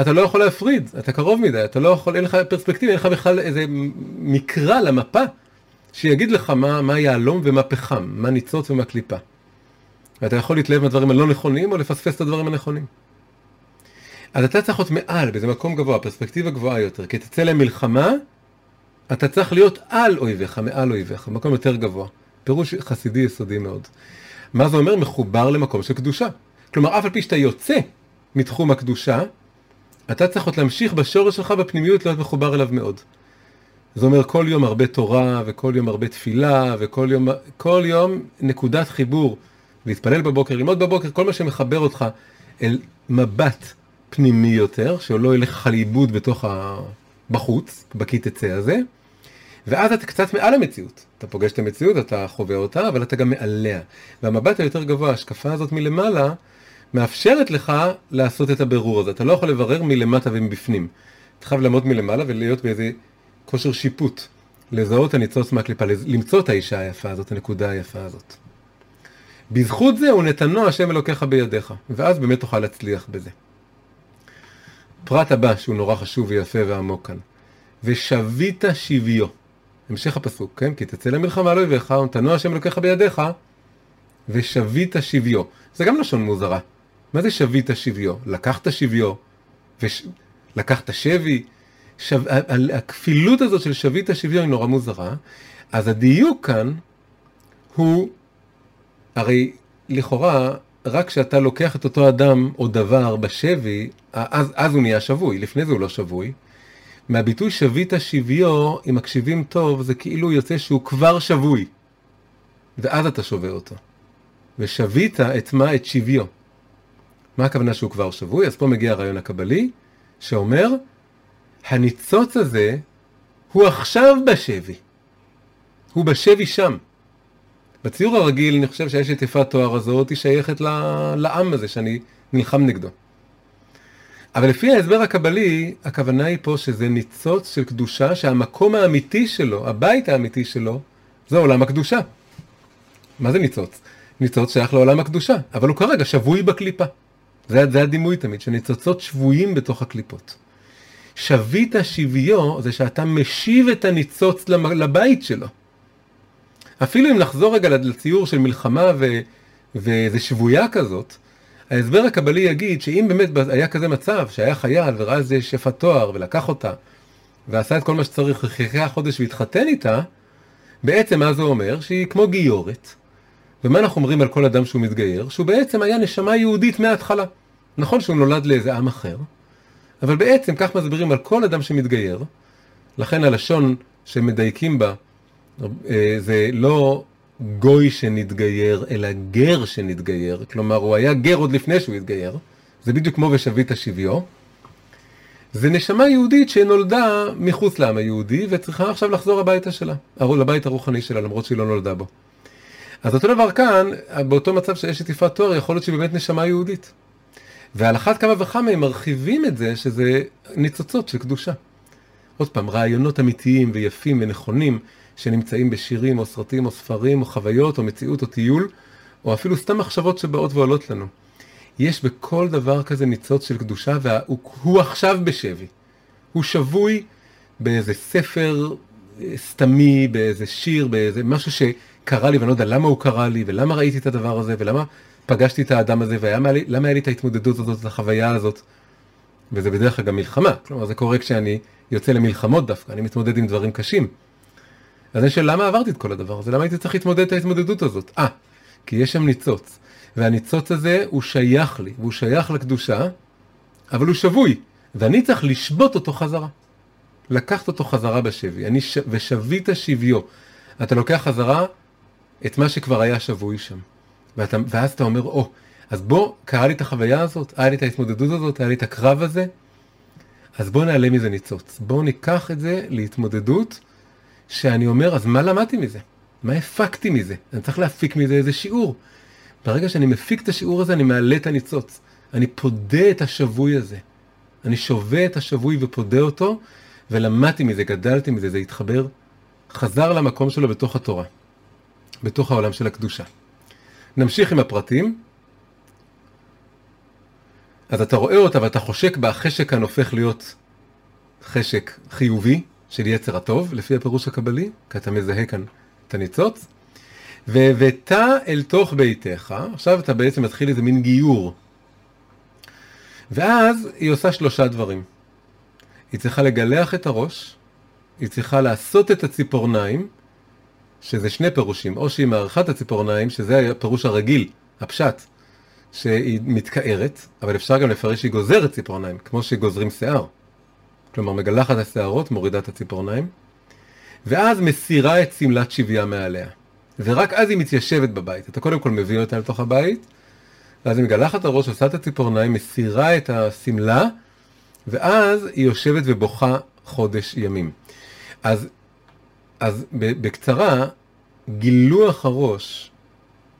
אתה לא יכול להפריד, אתה קרוב מדי, אתה לא יכול, אין לך פרספקטיבה, אין לך בכלל איזה מקרא למפה שיגיד לך מה, מה יהלום ומה פחם, מה ניצוץ ומה קליפה. ואתה יכול להתלהב מהדברים הלא נכונים או לפספס את הדברים הנכונים. אז אתה צריך להיות מעל, באיזה מקום גבוה, פרספקטיבה גבוהה יותר, כי תצא למלחמה, אתה צריך להיות על אויביך, מעל אויביך, מקום יותר גבוה. פירוש חסידי יסודי מאוד. מה זה אומר? מחובר למקום של קדושה. כלומר, אף על פי שאתה יוצא מתחום הקדושה, אתה צריך עוד להמשיך בשורש שלך בפנימיות להיות מחובר אליו מאוד. זה אומר כל יום הרבה תורה, וכל יום הרבה תפילה, וכל יום, כל יום נקודת חיבור. להתפלל בבוקר, ללמוד בבוקר, כל מה שמחבר אותך אל מבט פנימי יותר, שלא ילך לך לאיבוד בתוך ה... בחוץ, בכי תצא הזה, ואז אתה קצת מעל המציאות. אתה פוגש את המציאות, אתה חווה אותה, אבל אתה גם מעליה. והמבט היותר גבוה, ההשקפה הזאת מלמעלה, מאפשרת לך לעשות את הבירור הזה. אתה לא יכול לברר מלמטה ומבפנים. אתה חייב לעמוד מלמעלה ולהיות באיזה כושר שיפוט. לזהות הניצוץ מהקליפה, למצוא את האישה היפה הזאת, הנקודה היפה הזאת. בזכות זה הוא נתנו השם אלוקיך בידיך, ואז באמת תוכל להצליח בזה. הפרט הבא שהוא נורא חשוב ויפה ועמוק כאן. ושבית שביו. המשך הפסוק, כן? כי תצא למלחמה לא יביך, ונתנו השם אלוקיך בידיך, ושבית שביו. זה גם לשון מוזרה. מה זה שבית שביו? לקחת שביו, וש... לקחת שבי. שב... הכפילות הזאת של שבית שביו היא נורא מוזרה. אז הדיוק כאן הוא, הרי לכאורה, רק כשאתה לוקח את אותו אדם או דבר בשבי, אז, אז הוא נהיה שבוי, לפני זה הוא לא שבוי. מהביטוי שבית שביו, אם מקשיבים טוב, זה כאילו יוצא שהוא כבר שבוי. ואז אתה שובה אותו. ושבית את מה? את שביו. מה הכוונה שהוא כבר שבוי? אז פה מגיע הרעיון הקבלי, שאומר, הניצוץ הזה הוא עכשיו בשבי. הוא בשבי שם. בציור הרגיל אני חושב שהאשת יפת תואר הזאת היא שייכת לעם הזה שאני נלחם נגדו. אבל לפי ההסבר הקבלי, הכוונה היא פה שזה ניצוץ של קדושה שהמקום האמיתי שלו, הבית האמיתי שלו, זה עולם הקדושה. מה זה ניצוץ? ניצוץ שייך לעולם הקדושה, אבל הוא כרגע שבוי בקליפה. זה, זה הדימוי תמיד, שניצוצות שבויים בתוך הקליפות. שבית שביו זה שאתה משיב את הניצוץ לבית שלו. אפילו אם נחזור רגע לציור של מלחמה ו, ואיזה שבויה כזאת, ההסבר הקבלי יגיד שאם באמת היה כזה מצב שהיה חייל וראה איזה שפת תואר ולקח אותה ועשה את כל מה שצריך, חיכה חודש והתחתן איתה, בעצם מה זה אומר? שהיא כמו גיורת. ומה אנחנו אומרים על כל אדם שהוא מתגייר? שהוא בעצם היה נשמה יהודית מההתחלה. נכון שהוא נולד לאיזה עם אחר, אבל בעצם כך מסבירים על כל אדם שמתגייר, לכן הלשון שמדייקים בה אה, זה לא גוי שנתגייר, אלא גר שנתגייר, כלומר הוא היה גר עוד לפני שהוא התגייר, זה בדיוק כמו ושבית השביו. זה נשמה יהודית שנולדה מחוץ לעם היהודי וצריכה עכשיו לחזור הביתה שלה, לבית הרוחני שלה, למרות שהיא לא נולדה בו. אז אותו דבר כאן, באותו מצב שיש את יפת תואר, יכול להיות שהיא באמת נשמה יהודית. ועל אחת כמה וכמה הם מרחיבים את זה שזה ניצוצות של קדושה. עוד פעם, רעיונות אמיתיים ויפים ונכונים שנמצאים בשירים או סרטים או ספרים או חוויות או מציאות או טיול, או אפילו סתם מחשבות שבאות ועולות לנו. יש בכל דבר כזה ניצוץ של קדושה והוא עכשיו בשבי. הוא שבוי באיזה ספר אה, סתמי, באיזה שיר, באיזה משהו שקרה לי ואני לא יודע למה הוא קרה לי ולמה ראיתי את הדבר הזה ולמה פגשתי את האדם הזה ולמה היה לי את ההתמודדות הזאת, את החוויה הזאת. וזה בדרך כלל גם מלחמה, כלומר זה קורה כשאני יוצא למלחמות דווקא, אני מתמודד עם דברים קשים. אז אני שואל, למה עברתי את כל הדבר הזה? למה הייתי צריך להתמודד את ההתמודדות הזאת? אה, כי יש שם ניצוץ. והניצוץ הזה הוא שייך לי, והוא שייך לקדושה, אבל הוא שבוי, ואני צריך לשבות אותו חזרה. לקחת אותו חזרה בשבי, אני ש... ושבית שביו. אתה לוקח חזרה את מה שכבר היה שבוי שם. ואתה, ואז אתה אומר, או, אז בוא, קרה לי את החוויה הזאת, היה לי את ההתמודדות הזאת, היה לי את הקרב הזה, אז בוא נעלה מזה ניצוץ. בואו ניקח את זה להתמודדות שאני אומר, אז מה למדתי מזה? מה הפקתי מזה? אני צריך להפיק מזה איזה שיעור. ברגע שאני מפיק את השיעור הזה, אני מעלה את הניצוץ. אני פודה את השבוי הזה. אני שווה את השבוי ופודה אותו, ולמדתי מזה, גדלתי מזה, זה התחבר, חזר למקום שלו בתוך התורה, בתוך העולם של הקדושה. נמשיך עם הפרטים. אז אתה רואה אותה ואתה חושק בה, החשק כאן הופך להיות חשק חיובי, של יצר הטוב, לפי הפירוש הקבלי, כי אתה מזהה כאן את הניצוץ. והבאת אל תוך ביתך, עכשיו אתה בעצם מתחיל איזה מין גיור. ואז היא עושה שלושה דברים. היא צריכה לגלח את הראש, היא צריכה לעשות את הציפורניים, שזה שני פירושים, או שהיא את הציפורניים, שזה הפירוש הרגיל, הפשט, שהיא מתקערת, אבל אפשר גם לפרש שהיא גוזרת ציפורניים, כמו שגוזרים שיער. כלומר מגלחת השערות, מורידה את הציפורניים, ואז מסירה את שמלת שביה מעליה. ורק אז היא מתיישבת בבית. אתה קודם כל מביא אותה לתוך הבית, ואז היא מגלחת הראש, עושה את הציפורניים, מסירה את השמלה, ואז היא יושבת ובוכה חודש ימים. אז, אז בקצרה, גילוח הראש,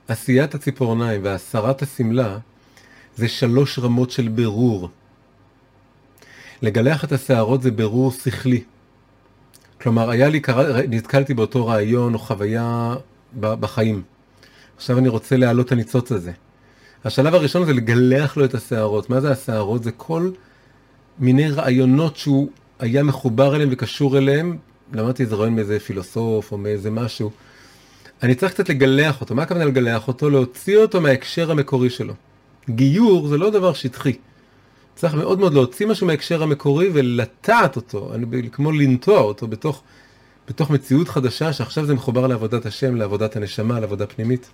עשיית הציפורניים והסרת השמלה, זה שלוש רמות של בירור. לגלח את השערות זה ברור שכלי. כלומר, היה לי, נתקלתי באותו רעיון או חוויה בחיים. עכשיו אני רוצה להעלות את הניצוץ הזה. השלב הראשון זה לגלח לו את השערות. מה זה השערות? זה כל מיני רעיונות שהוא היה מחובר אליהם וקשור אליהם. למדתי איזה רעיון מאיזה פילוסוף או מאיזה משהו. אני צריך קצת לגלח אותו. מה הכוונה לגלח אותו? להוציא אותו מההקשר המקורי שלו. גיור זה לא דבר שטחי. צריך מאוד מאוד להוציא משהו מההקשר המקורי ולטעת אותו, כמו לנטוע אותו בתוך בתוך מציאות חדשה שעכשיו זה מחובר לעבודת השם, לעבודת הנשמה, לעבודה פנימית.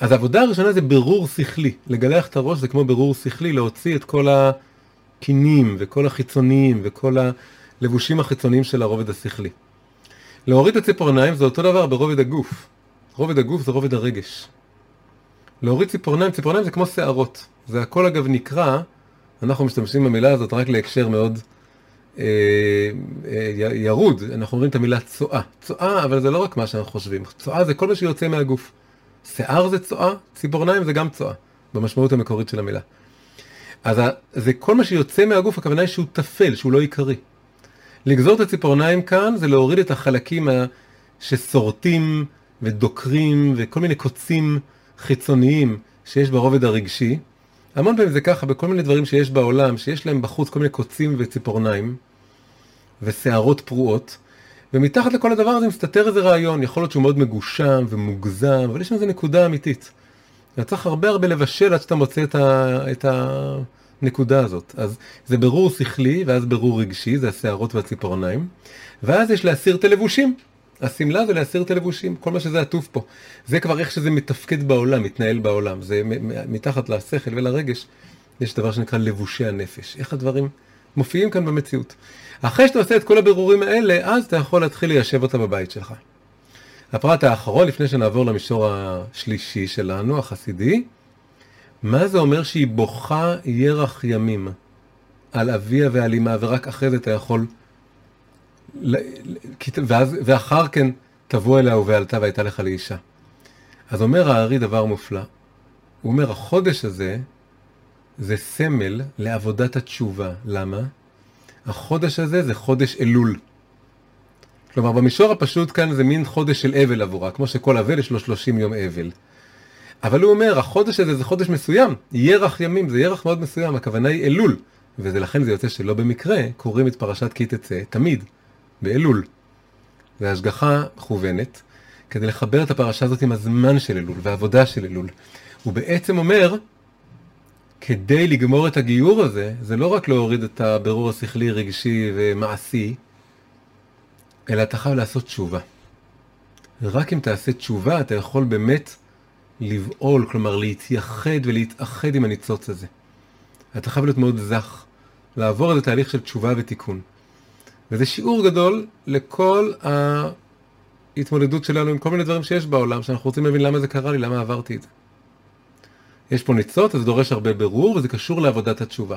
אז העבודה הראשונה זה בירור שכלי. לגלח את הראש זה כמו בירור שכלי, להוציא את כל הקינים וכל החיצוניים וכל הלבושים החיצוניים של הרובד השכלי. להוריד את הציפורניים זה אותו דבר ברובד הגוף. רובד הגוף זה רובד הרגש. להוריד ציפורניים, ציפורניים זה כמו שערות. זה הכל אגב נקרא, אנחנו משתמשים במילה הזאת רק להקשר מאוד אה, אה, ירוד, אנחנו אומרים את המילה צואה. צואה, אבל זה לא רק מה שאנחנו חושבים, צואה זה כל מה שיוצא מהגוף. שיער זה צואה, ציפורניים זה גם צואה, במשמעות המקורית של המילה. אז זה כל מה שיוצא מהגוף, הכוונה היא שהוא טפל, שהוא לא עיקרי. לגזור את הציפורניים כאן זה להוריד את החלקים ששורטים ודוקרים וכל מיני קוצים חיצוניים שיש ברובד הרגשי. המון פעמים זה ככה בכל מיני דברים שיש בעולם, שיש להם בחוץ כל מיני קוצים וציפורניים ושערות פרועות, ומתחת לכל הדבר הזה מסתתר איזה רעיון, יכול להיות שהוא מאוד מגושם ומוגזם, אבל יש שם איזה נקודה אמיתית. אתה צריך הרבה הרבה לבשל עד שאתה מוצא את, ה, את הנקודה הזאת. אז זה ברור שכלי, ואז ברור רגשי, זה השערות והציפורניים, ואז יש להסיר את הלבושים. השמלה זה להסיר את הלבושים, כל מה שזה עטוף פה. זה כבר איך שזה מתפקד בעולם, מתנהל בעולם. זה מתחת לשכל ולרגש, יש דבר שנקרא לבושי הנפש. איך הדברים מופיעים כאן במציאות. אחרי שאתה עושה את כל הבירורים האלה, אז אתה יכול להתחיל ליישב אותה בבית שלך. הפרט האחרון, לפני שנעבור למישור השלישי שלנו, החסידי, מה זה אומר שהיא בוכה ירח ימים על אביה ועל אמה, ורק אחרי זה אתה יכול ואז, ואחר כן תבוא אליה ובעלתה והייתה לך לאישה. אז אומר הארי דבר מופלא. הוא אומר, החודש הזה זה סמל לעבודת התשובה. למה? החודש הזה זה חודש אלול. כלומר, במישור הפשוט כאן זה מין חודש של אבל עבורה, כמו שכל אבל יש לו 30 יום אבל. אבל הוא אומר, החודש הזה זה חודש מסוים, ירח ימים, זה ירח מאוד מסוים, הכוונה היא אלול. ולכן זה יוצא שלא במקרה קוראים את פרשת כי תצא תמיד. באלול. זה השגחה מכוונת, כדי לחבר את הפרשה הזאת עם הזמן של אלול והעבודה של אלול. הוא בעצם אומר, כדי לגמור את הגיור הזה, זה לא רק להוריד את הבירור השכלי, רגשי ומעשי, אלא אתה חייב לעשות תשובה. רק אם תעשה תשובה, אתה יכול באמת לבעול, כלומר להתייחד ולהתאחד עם הניצוץ הזה. אתה חייב להיות מאוד זך, לעבור איזה תהליך של תשובה ותיקון. וזה שיעור גדול לכל ההתמודדות שלנו עם כל מיני דברים שיש בעולם, שאנחנו רוצים להבין למה זה קרה לי, למה עברתי את זה. יש פה ניצוץ, זה דורש הרבה ברור, וזה קשור לעבודת התשובה.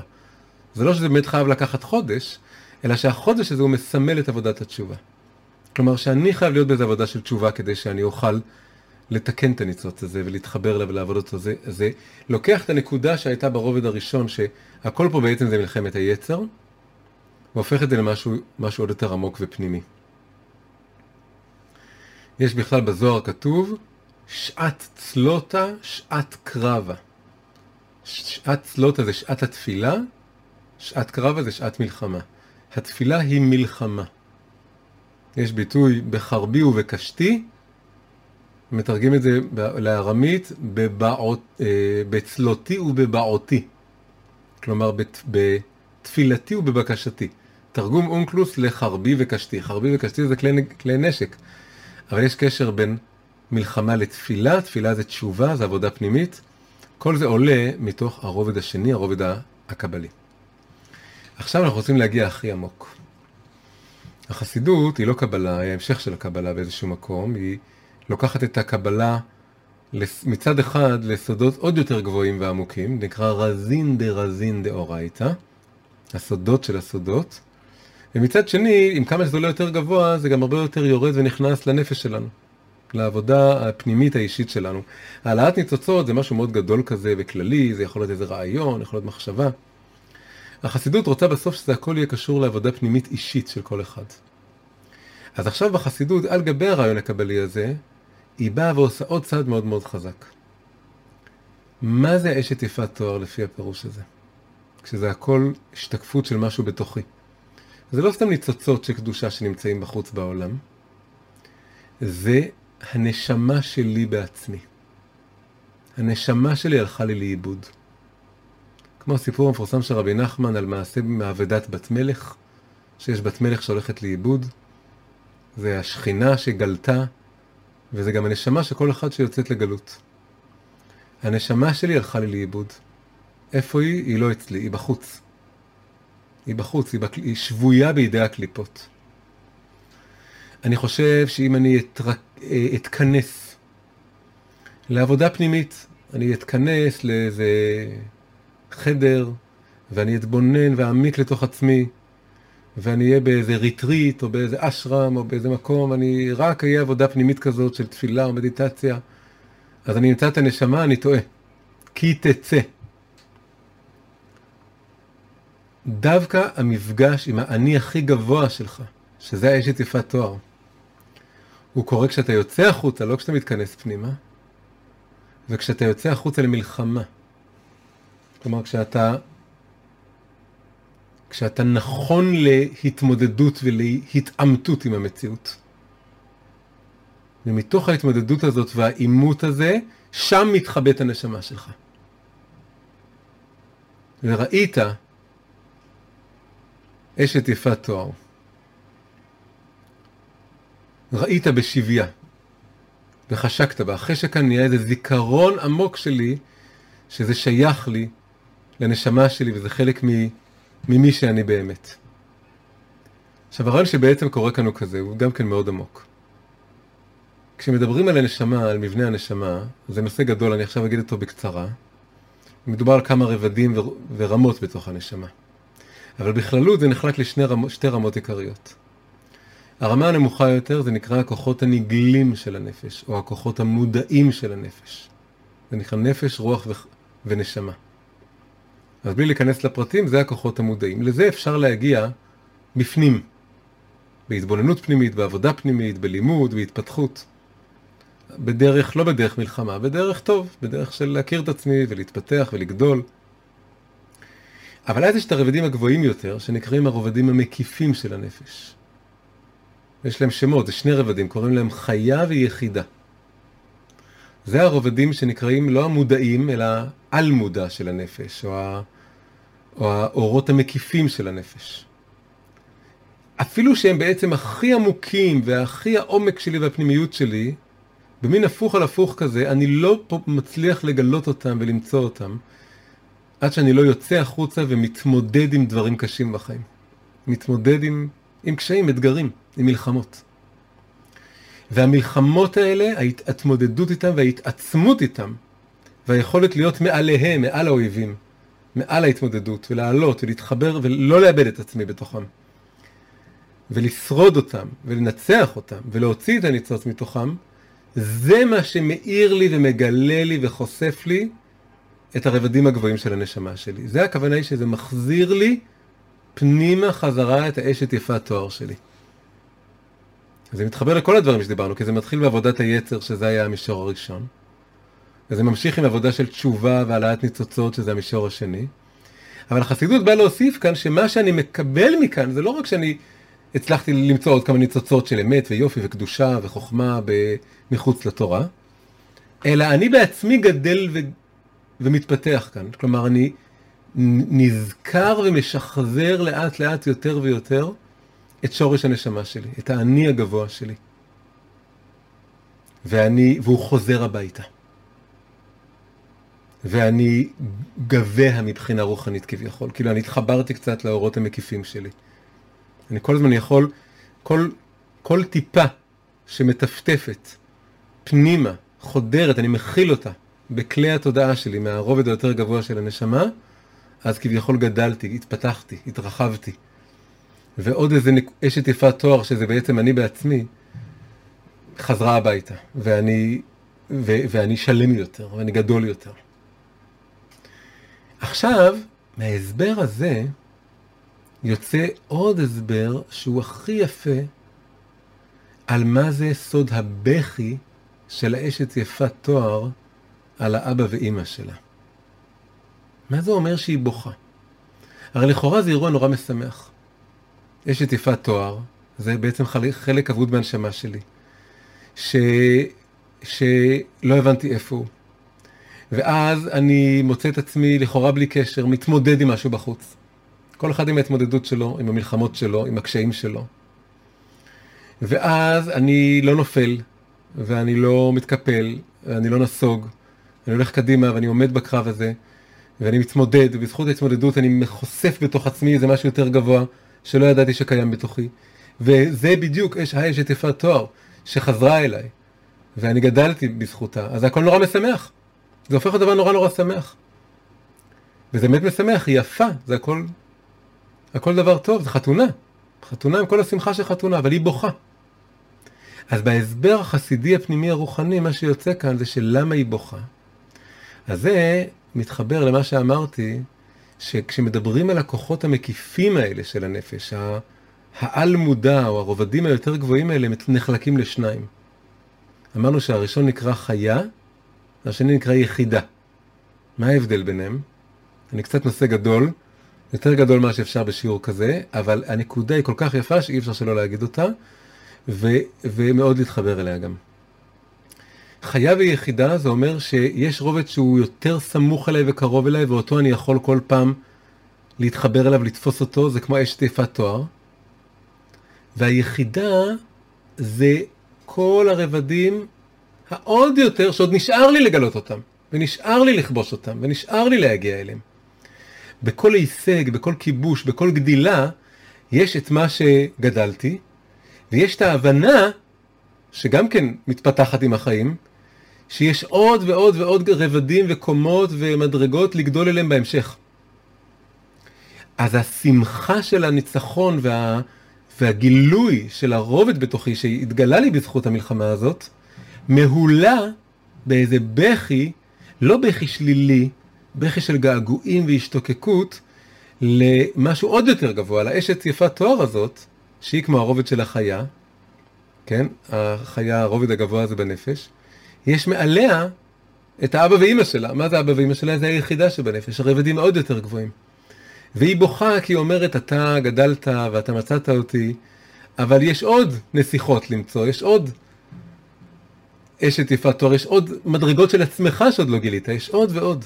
זה לא שזה באמת חייב לקחת חודש, אלא שהחודש הזה הוא מסמל את עבודת התשובה. כלומר שאני חייב להיות באיזה עבודה של תשובה כדי שאני אוכל לתקן את הניצוץ הזה ולהתחבר אליו ולעבוד אותו. זה, זה לוקח את הנקודה שהייתה ברובד הראשון, שהכל פה בעצם זה מלחמת היצר, והופך את זה למשהו עוד יותר עמוק ופנימי. יש בכלל בזוהר כתוב שעת צלוטה, שעת קרבה. שעת צלוטה זה שעת התפילה, שעת קרבה זה שעת מלחמה. התפילה היא מלחמה. יש ביטוי בחרבי ובקשתי, מתרגם את זה לארמית בבעות, אה, בצלותי ובבעותי. כלומר, בתפילתי ובבקשתי. תרגום אונקלוס לחרבי וקשתי. חרבי וקשתי זה כלי, כלי נשק, אבל יש קשר בין מלחמה לתפילה, תפילה זה תשובה, זה עבודה פנימית. כל זה עולה מתוך הרובד השני, הרובד הקבלי. עכשיו אנחנו רוצים להגיע הכי עמוק. החסידות היא לא קבלה, היא ההמשך של הקבלה באיזשהו מקום, היא לוקחת את הקבלה מצד אחד לסודות עוד יותר גבוהים ועמוקים, נקרא רזין דה רזין דה אורייתא, הסודות של הסודות, ומצד שני, עם כמה שזה עולה יותר גבוה, זה גם הרבה יותר יורד ונכנס לנפש שלנו, לעבודה הפנימית האישית שלנו. העלאת ניצוצות זה משהו מאוד גדול כזה וכללי, זה יכול להיות איזה רעיון, יכול להיות מחשבה. החסידות רוצה בסוף שזה הכל יהיה קשור לעבודה פנימית אישית של כל אחד. אז עכשיו בחסידות, על גבי הרעיון הקבלי הזה, היא באה ועושה עוד צעד מאוד מאוד חזק. מה זה אשת יפת תואר לפי הפירוש הזה? כשזה הכל השתקפות של משהו בתוכי. זה לא סתם ניצוצות של קדושה שנמצאים בחוץ בעולם, זה הנשמה שלי בעצמי. הנשמה שלי הלכה לי לאיבוד. כמו הסיפור המפורסם של רבי נחמן על מעשה מאבדת בת מלך, שיש בת מלך שהולכת לאיבוד, זה השכינה שגלתה, וזה גם הנשמה של כל אחד שיוצאת לגלות. הנשמה שלי הלכה לי לאיבוד. איפה היא? היא לא אצלי, היא בחוץ. היא בחוץ, היא, בק... היא שבויה בידי הקליפות. אני חושב שאם אני אתרק... אתכנס לעבודה פנימית, אני אתכנס לאיזה חדר, ואני אתבונן ואעמיק לתוך עצמי, ואני אהיה באיזה ריטריט, או באיזה אשרם, או באיזה מקום, אני רק אהיה עבודה פנימית כזאת של תפילה או מדיטציה, אז אני אמצא את הנשמה, אני טועה. כי תצא. דווקא המפגש עם האני הכי גבוה שלך, שזה האשת יפת תואר, הוא קורה כשאתה יוצא החוצה, לא כשאתה מתכנס פנימה, וכשאתה יוצא החוצה למלחמה. כלומר, כשאתה, כשאתה נכון להתמודדות ולהתעמתות עם המציאות. ומתוך ההתמודדות הזאת והעימות הזה, שם מתחבאת הנשמה שלך. וראית אשת יפת תואר. ראית בשביה, וחשקת בה. אחרי שכאן נהיה איזה זיכרון עמוק שלי, שזה שייך לי, לנשמה שלי, וזה חלק ממי שאני באמת. עכשיו, הרעיון שבעצם קורה כאן הוא כזה, הוא גם כן מאוד עמוק. כשמדברים על הנשמה, על מבנה הנשמה, זה נושא גדול, אני עכשיו אגיד אותו בקצרה. מדובר על כמה רבדים ורמות בתוך הנשמה. אבל בכללות זה נחלק לשתי רמ... רמות עיקריות. הרמה הנמוכה יותר זה נקרא הכוחות הנגלים של הנפש, או הכוחות המודעים של הנפש. זה נקרא נפש, רוח ו... ונשמה. אז בלי להיכנס לפרטים, זה הכוחות המודעים. לזה אפשר להגיע בפנים, בהתבוננות פנימית, בעבודה פנימית, בלימוד, בהתפתחות. בדרך, לא בדרך מלחמה, בדרך טוב, בדרך של להכיר את עצמי ולהתפתח ולגדול. אבל אז יש את הרבדים הגבוהים יותר, שנקראים הרובדים המקיפים של הנפש. יש להם שמות, זה שני רבדים, קוראים להם חיה ויחידה. זה הרובדים שנקראים לא המודעים, אלא על-מודע של הנפש, או. או האורות המקיפים של הנפש. אפילו שהם בעצם הכי עמוקים והכי העומק שלי והפנימיות שלי, במין הפוך על הפוך כזה, אני לא מצליח לגלות אותם ולמצוא אותם, עד שאני לא יוצא החוצה ומתמודד עם דברים קשים בחיים. מתמודד עם, עם קשיים, אתגרים, עם מלחמות. והמלחמות האלה, ההתמודדות איתם וההתעצמות איתם, והיכולת להיות מעליהם, מעל האויבים, מעל ההתמודדות, ולעלות ולהתחבר ולא לאבד את עצמי בתוכם. ולשרוד אותם, ולנצח אותם, ולהוציא את הניצוץ מתוכם, זה מה שמאיר לי ומגלה לי וחושף לי את הרבדים הגבוהים של הנשמה שלי. זה הכוונה היא שזה מחזיר לי פנימה חזרה את האשת יפת תואר שלי. זה מתחבר לכל הדברים שדיברנו, כי זה מתחיל בעבודת היצר, שזה היה המישור הראשון. וזה ממשיך עם עבודה של תשובה והעלאת ניצוצות, שזה המישור השני. אבל החסידות באה להוסיף כאן שמה שאני מקבל מכאן, זה לא רק שאני הצלחתי למצוא עוד כמה ניצוצות של אמת ויופי וקדושה וחוכמה מחוץ לתורה, אלא אני בעצמי גדל ו... ומתפתח כאן. כלומר, אני נזכר ומשחזר לאט לאט יותר ויותר את שורש הנשמה שלי, את האני הגבוה שלי. ואני, והוא חוזר הביתה. ואני גבוה מבחינה רוחנית כביכול. כאילו, אני התחברתי קצת לאורות המקיפים שלי. אני כל הזמן יכול, כל, כל טיפה שמטפטפת פנימה, חודרת, אני מכיל אותה בכלי התודעה שלי מהרובד היותר גבוה של הנשמה, אז כביכול גדלתי, התפתחתי, התרחבתי. ועוד איזה אשת יפת תואר, שזה בעצם אני בעצמי, חזרה הביתה, ואני, ו, ואני שלם יותר, ואני גדול יותר. עכשיו, מההסבר הזה, יוצא עוד הסבר שהוא הכי יפה על מה זה סוד הבכי של האשת יפת תואר על האבא ואימא שלה. מה זה אומר שהיא בוכה? הרי לכאורה זה אירוע נורא משמח. אשת יפת תואר, זה בעצם חלק אבוד בהנשמה שלי, ש... שלא הבנתי איפה הוא. ואז אני מוצא את עצמי לכאורה בלי קשר, מתמודד עם משהו בחוץ. כל אחד עם ההתמודדות שלו, עם המלחמות שלו, עם הקשיים שלו. ואז אני לא נופל, ואני לא מתקפל, ואני לא נסוג, אני הולך קדימה ואני עומד בקרב הזה, ואני מתמודד, ובזכות ההתמודדות אני חושף בתוך עצמי איזה משהו יותר גבוה, שלא ידעתי שקיים בתוכי. וזה בדיוק אש האשת יפת תואר, שחזרה אליי, ואני גדלתי בזכותה, אז הכל נורא משמח. זה הופך לדבר נורא נורא שמח. וזה באמת משמח, היא יפה, זה הכל, הכל דבר טוב, זה חתונה. חתונה עם כל השמחה של חתונה, אבל היא בוכה. אז בהסבר החסידי הפנימי הרוחני, מה שיוצא כאן זה שלמה היא בוכה. אז זה מתחבר למה שאמרתי, שכשמדברים על הכוחות המקיפים האלה של הנפש, העל מודע או הרובדים היותר גבוהים האלה נחלקים לשניים. אמרנו שהראשון נקרא חיה, והשני נקרא יחידה. מה ההבדל ביניהם? אני קצת נושא גדול, יותר גדול ממה שאפשר בשיעור כזה, אבל הנקודה היא כל כך יפה שאי אפשר שלא להגיד אותה, ו- ומאוד להתחבר אליה גם. חיה ויחידה זה אומר שיש רובד שהוא יותר סמוך אליי וקרוב אליי, ואותו אני יכול כל פעם להתחבר אליו, לתפוס אותו, זה כמו אשת יפת תואר. והיחידה זה כל הרבדים העוד יותר שעוד נשאר לי לגלות אותם, ונשאר לי לכבוש אותם, ונשאר לי להגיע אליהם. בכל הישג, בכל כיבוש, בכל גדילה, יש את מה שגדלתי, ויש את ההבנה, שגם כן מתפתחת עם החיים, שיש עוד ועוד ועוד רבדים וקומות ומדרגות לגדול אליהם בהמשך. אז השמחה של הניצחון וה, והגילוי של הרובד בתוכי שהתגלה לי בזכות המלחמה הזאת, מהולה באיזה בכי, לא בכי שלילי, בכי של געגועים והשתוקקות, למשהו עוד יותר גבוה, לאשת יפת תואר הזאת, שהיא כמו הרובד של החיה, כן? החיה, הרובד הגבוה הזה בנפש, יש מעליה את האבא ואימא שלה. מה זה אבא ואימא שלה? זה היחידה שבנפש, הרבדים עוד יותר גבוהים. והיא בוכה כי היא אומרת, אתה גדלת ואתה מצאת אותי, אבל יש עוד נסיכות למצוא, יש עוד אשת יפת תואר, יש עוד מדרגות של עצמך שעוד לא גילית, יש עוד ועוד.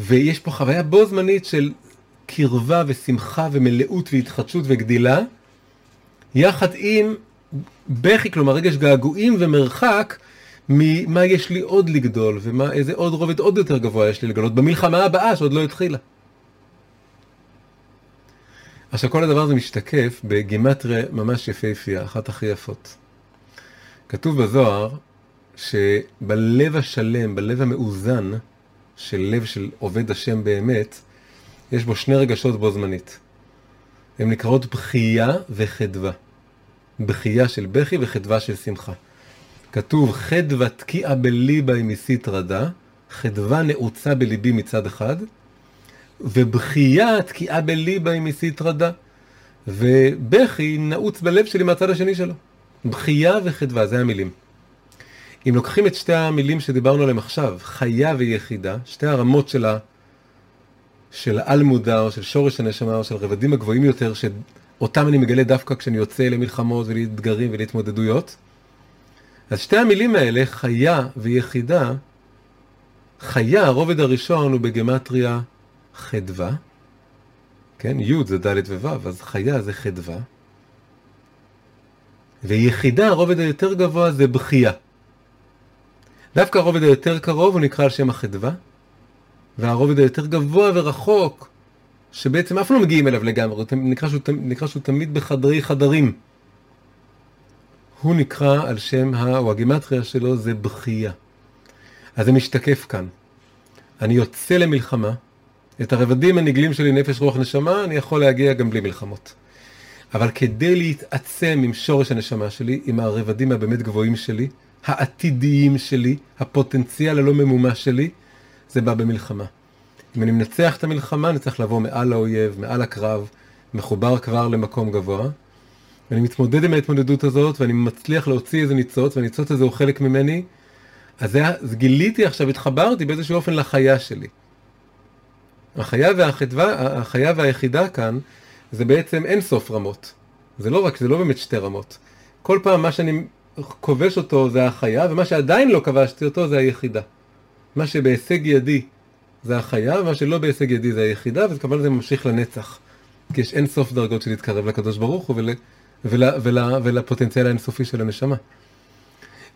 ויש פה חוויה בו זמנית של קרבה ושמחה ומלאות והתחדשות וגדילה, יחד עם בכי, כלומר רגש געגועים ומרחק ממה יש לי עוד לגדול, ואיזה עוד רובד עוד יותר גבוה יש לי לגלות במלחמה הבאה שעוד לא התחילה. עכשיו כל הדבר הזה משתקף בגימטריה ממש יפהפייה, אחת הכי יפות. כתוב בזוהר שבלב השלם, בלב המאוזן של לב של עובד השם באמת, יש בו שני רגשות בו זמנית. הן נקראות בכייה וחדווה. בכייה של בכי וחדווה של שמחה. כתוב חדווה תקיעה בליבה עם מסית רדה, חדווה נעוצה בליבי מצד אחד, ובכייה תקיעה בליבה עם מסית רדה, ובכי נעוץ בלב שלי מהצד השני שלו. בכייה וחדווה, זה המילים. אם לוקחים את שתי המילים שדיברנו עליהן עכשיו, חיה ויחידה, שתי הרמות של, ה... של העל מודע או של שורש הנשמה או של הרבדים הגבוהים יותר, שאותם אני מגלה דווקא כשאני יוצא למלחמות ולאתגרים ולהתמודדויות, אז שתי המילים האלה, חיה ויחידה, חיה, הרובד הראשון הוא בגמטריה חדווה, כן, י' זה ד' וו', אז חיה זה חדווה, ויחידה, הרובד היותר גבוה זה בכייה. דווקא הרובד היותר קרוב הוא נקרא על שם החדווה, והרובד היותר גבוה ורחוק, שבעצם אף לא מגיעים אליו לגמרי, נקרא שהוא, נקרא שהוא תמיד בחדרי חדרים. הוא נקרא על שם, ה, או הגימטריה שלו זה בכייה. אז זה משתקף כאן. אני יוצא למלחמה, את הרבדים הנגלים שלי, נפש, רוח, נשמה, אני יכול להגיע גם בלי מלחמות. אבל כדי להתעצם עם שורש הנשמה שלי, עם הרבדים הבאמת גבוהים שלי, העתידיים שלי, הפוטנציאל הלא ממומש שלי, זה בא במלחמה. אם אני מנצח את המלחמה, אני צריך לבוא מעל האויב, מעל הקרב, מחובר כבר למקום גבוה, ואני מתמודד עם ההתמודדות הזאת, ואני מצליח להוציא איזה ניצוץ, והניצוץ הזה הוא חלק ממני, אז, זה, אז גיליתי עכשיו, התחברתי באיזשהו אופן לחיה שלי. החיה והחדווה, החיה והיחידה כאן, זה בעצם אין סוף רמות. זה לא רק, זה לא באמת שתי רמות. כל פעם מה שאני כובש אותו זה החיה, ומה שעדיין לא כבשתי אותו זה היחידה. מה שבהישג ידי זה החיה, ומה שלא בהישג ידי זה היחידה, וכמובן זה ממשיך לנצח. כי יש אין סוף דרגות של להתקרב לקדוש ברוך הוא ול, ול, ולפוטנציאל האינסופי של הנשמה.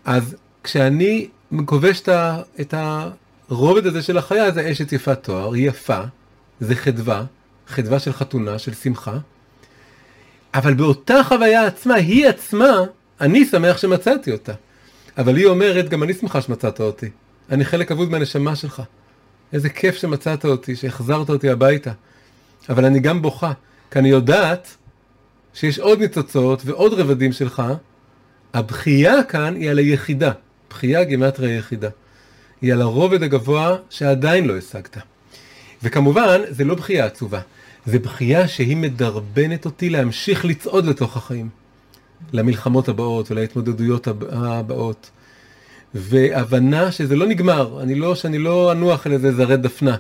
אז כשאני כובש את הרובד הזה של החיה, זה אשת יפת תואר, היא יפה, זה חדווה, חדווה של חתונה, של שמחה, אבל באותה חוויה עצמה, היא עצמה, אני שמח שמצאתי אותה. אבל היא אומרת, גם אני שמחה שמצאת אותי. אני חלק אבוד מהנשמה שלך. איזה כיף שמצאת אותי, שהחזרת אותי הביתה. אבל אני גם בוכה, כי אני יודעת שיש עוד ניצוצות ועוד רבדים שלך. הבכייה כאן היא על היחידה. בכייה גימטריה יחידה. היא על הרובד הגבוה שעדיין לא השגת. וכמובן, זה לא בכייה עצובה. זה בכייה שהיא מדרבנת אותי להמשיך לצעוד לתוך החיים. למלחמות הבאות ולהתמודדויות הבאות. והבנה שזה לא נגמר, אני לא, שאני לא אנוח על איזה זרי דפנה.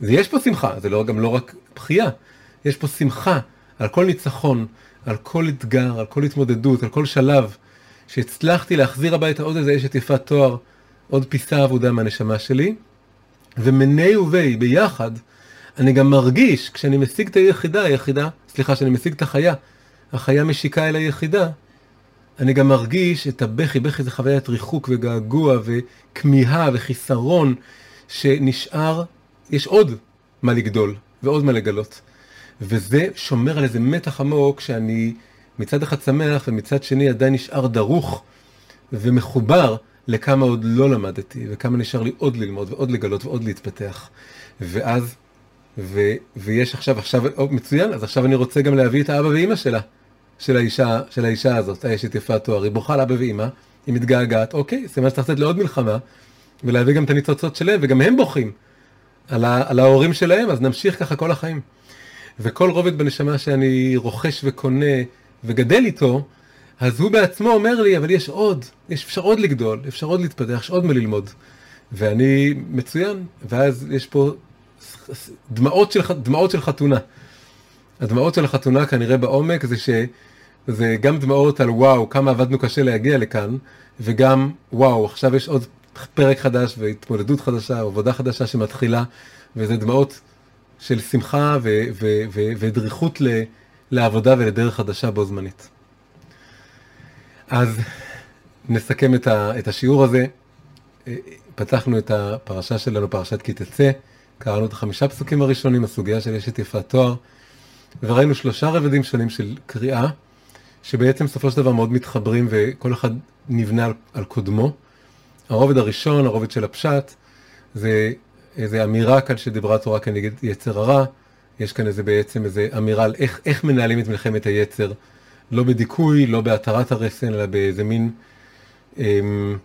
ויש פה שמחה, זה לא, גם לא רק בכייה, יש פה שמחה על כל ניצחון, על כל אתגר, על כל התמודדות, על כל שלב, שהצלחתי להחזיר הביתה עוד איזה אשת יפת תואר, עוד פיסה עבודה מהנשמה שלי, ומני ובי, ביחד, אני גם מרגיש, כשאני משיג את היחידה, היחידה, סליחה, כשאני משיג את החיה, החיה משיקה אל היחידה, אני גם מרגיש את הבכי, בכי זה חוויית ריחוק וגעגוע וכמיהה וחיסרון שנשאר, יש עוד מה לגדול ועוד מה לגלות. וזה שומר על איזה מתח עמוק שאני מצד אחד שמח ומצד שני עדיין נשאר דרוך ומחובר לכמה עוד לא למדתי וכמה נשאר לי עוד ללמוד ועוד לגלות ועוד להתפתח. ואז, ו, ויש עכשיו, עכשיו, מצוין, אז עכשיו אני רוצה גם להביא את האבא ואימא שלה. של האישה, של האישה הזאת, האשת יפת תואר, היא בוכה לאבא ואימא, היא מתגעגעת, אוקיי, סימן שצריך לצאת לעוד מלחמה, ולהביא גם את הניצוצות שלהם, וגם הם בוכים על, ה, על ההורים שלהם, אז נמשיך ככה כל החיים. וכל רובד בנשמה שאני רוכש וקונה וגדל איתו, אז הוא בעצמו אומר לי, אבל יש עוד, יש אפשר עוד לגדול, אפשר עוד להתפתח, יש עוד מה ללמוד. ואני מצוין, ואז יש פה דמעות של, דמעות של חתונה. הדמעות של החתונה כנראה בעומק זה שזה גם דמעות על וואו, כמה עבדנו קשה להגיע לכאן, וגם וואו, עכשיו יש עוד פרק חדש והתמודדות חדשה, עבודה חדשה שמתחילה, וזה דמעות של שמחה ודריכות לעבודה ולדרך חדשה בו זמנית. אז נסכם את, ה, את השיעור הזה. פתחנו את הפרשה שלנו, פרשת כי תצא, קראנו את החמישה פסוקים הראשונים, הסוגיה של אשת יפת תואר. וראינו שלושה רבדים שונים של קריאה, שבעצם בסופו של דבר מאוד מתחברים וכל אחד נבנה על, על קודמו. הרובד הראשון, הרובד של הפשט, זה איזה אמירה כאן שדיברה התורה כנגד יצר הרע. יש כאן איזה בעצם איזה אמירה על איך, איך מנהלים את מלחמת היצר, לא בדיכוי, לא בהתרת הרסן, אלא באיזה מין אמ,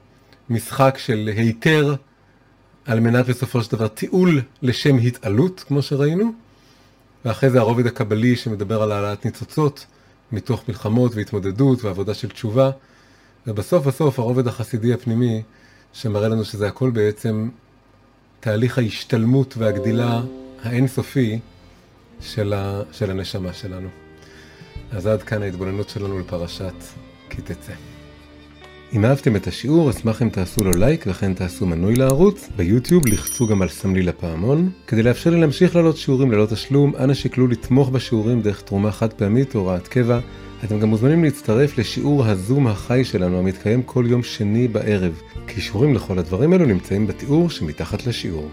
משחק של היתר, על מנת בסופו של דבר טיעול לשם התעלות, כמו שראינו. ואחרי זה הרובד הקבלי שמדבר על העלאת ניצוצות מתוך מלחמות והתמודדות ועבודה של תשובה. ובסוף בסוף הרובד החסידי הפנימי שמראה לנו שזה הכל בעצם תהליך ההשתלמות והגדילה האינסופי של, ה, של הנשמה שלנו. אז עד כאן ההתבוננות שלנו לפרשת כי תצא. אם אהבתם את השיעור, אשמח אם תעשו לו לייק וכן תעשו מנוי לערוץ. ביוטיוב לחצו גם על סמלי לפעמון. כדי לאפשר לי להמשיך לעלות שיעורים ללא תשלום, אנא שקלו לתמוך בשיעורים דרך תרומה חד פעמית או הוראת קבע. אתם גם מוזמנים להצטרף לשיעור הזום החי שלנו המתקיים כל יום שני בערב. קישורים לכל הדברים האלו נמצאים בתיאור שמתחת לשיעור.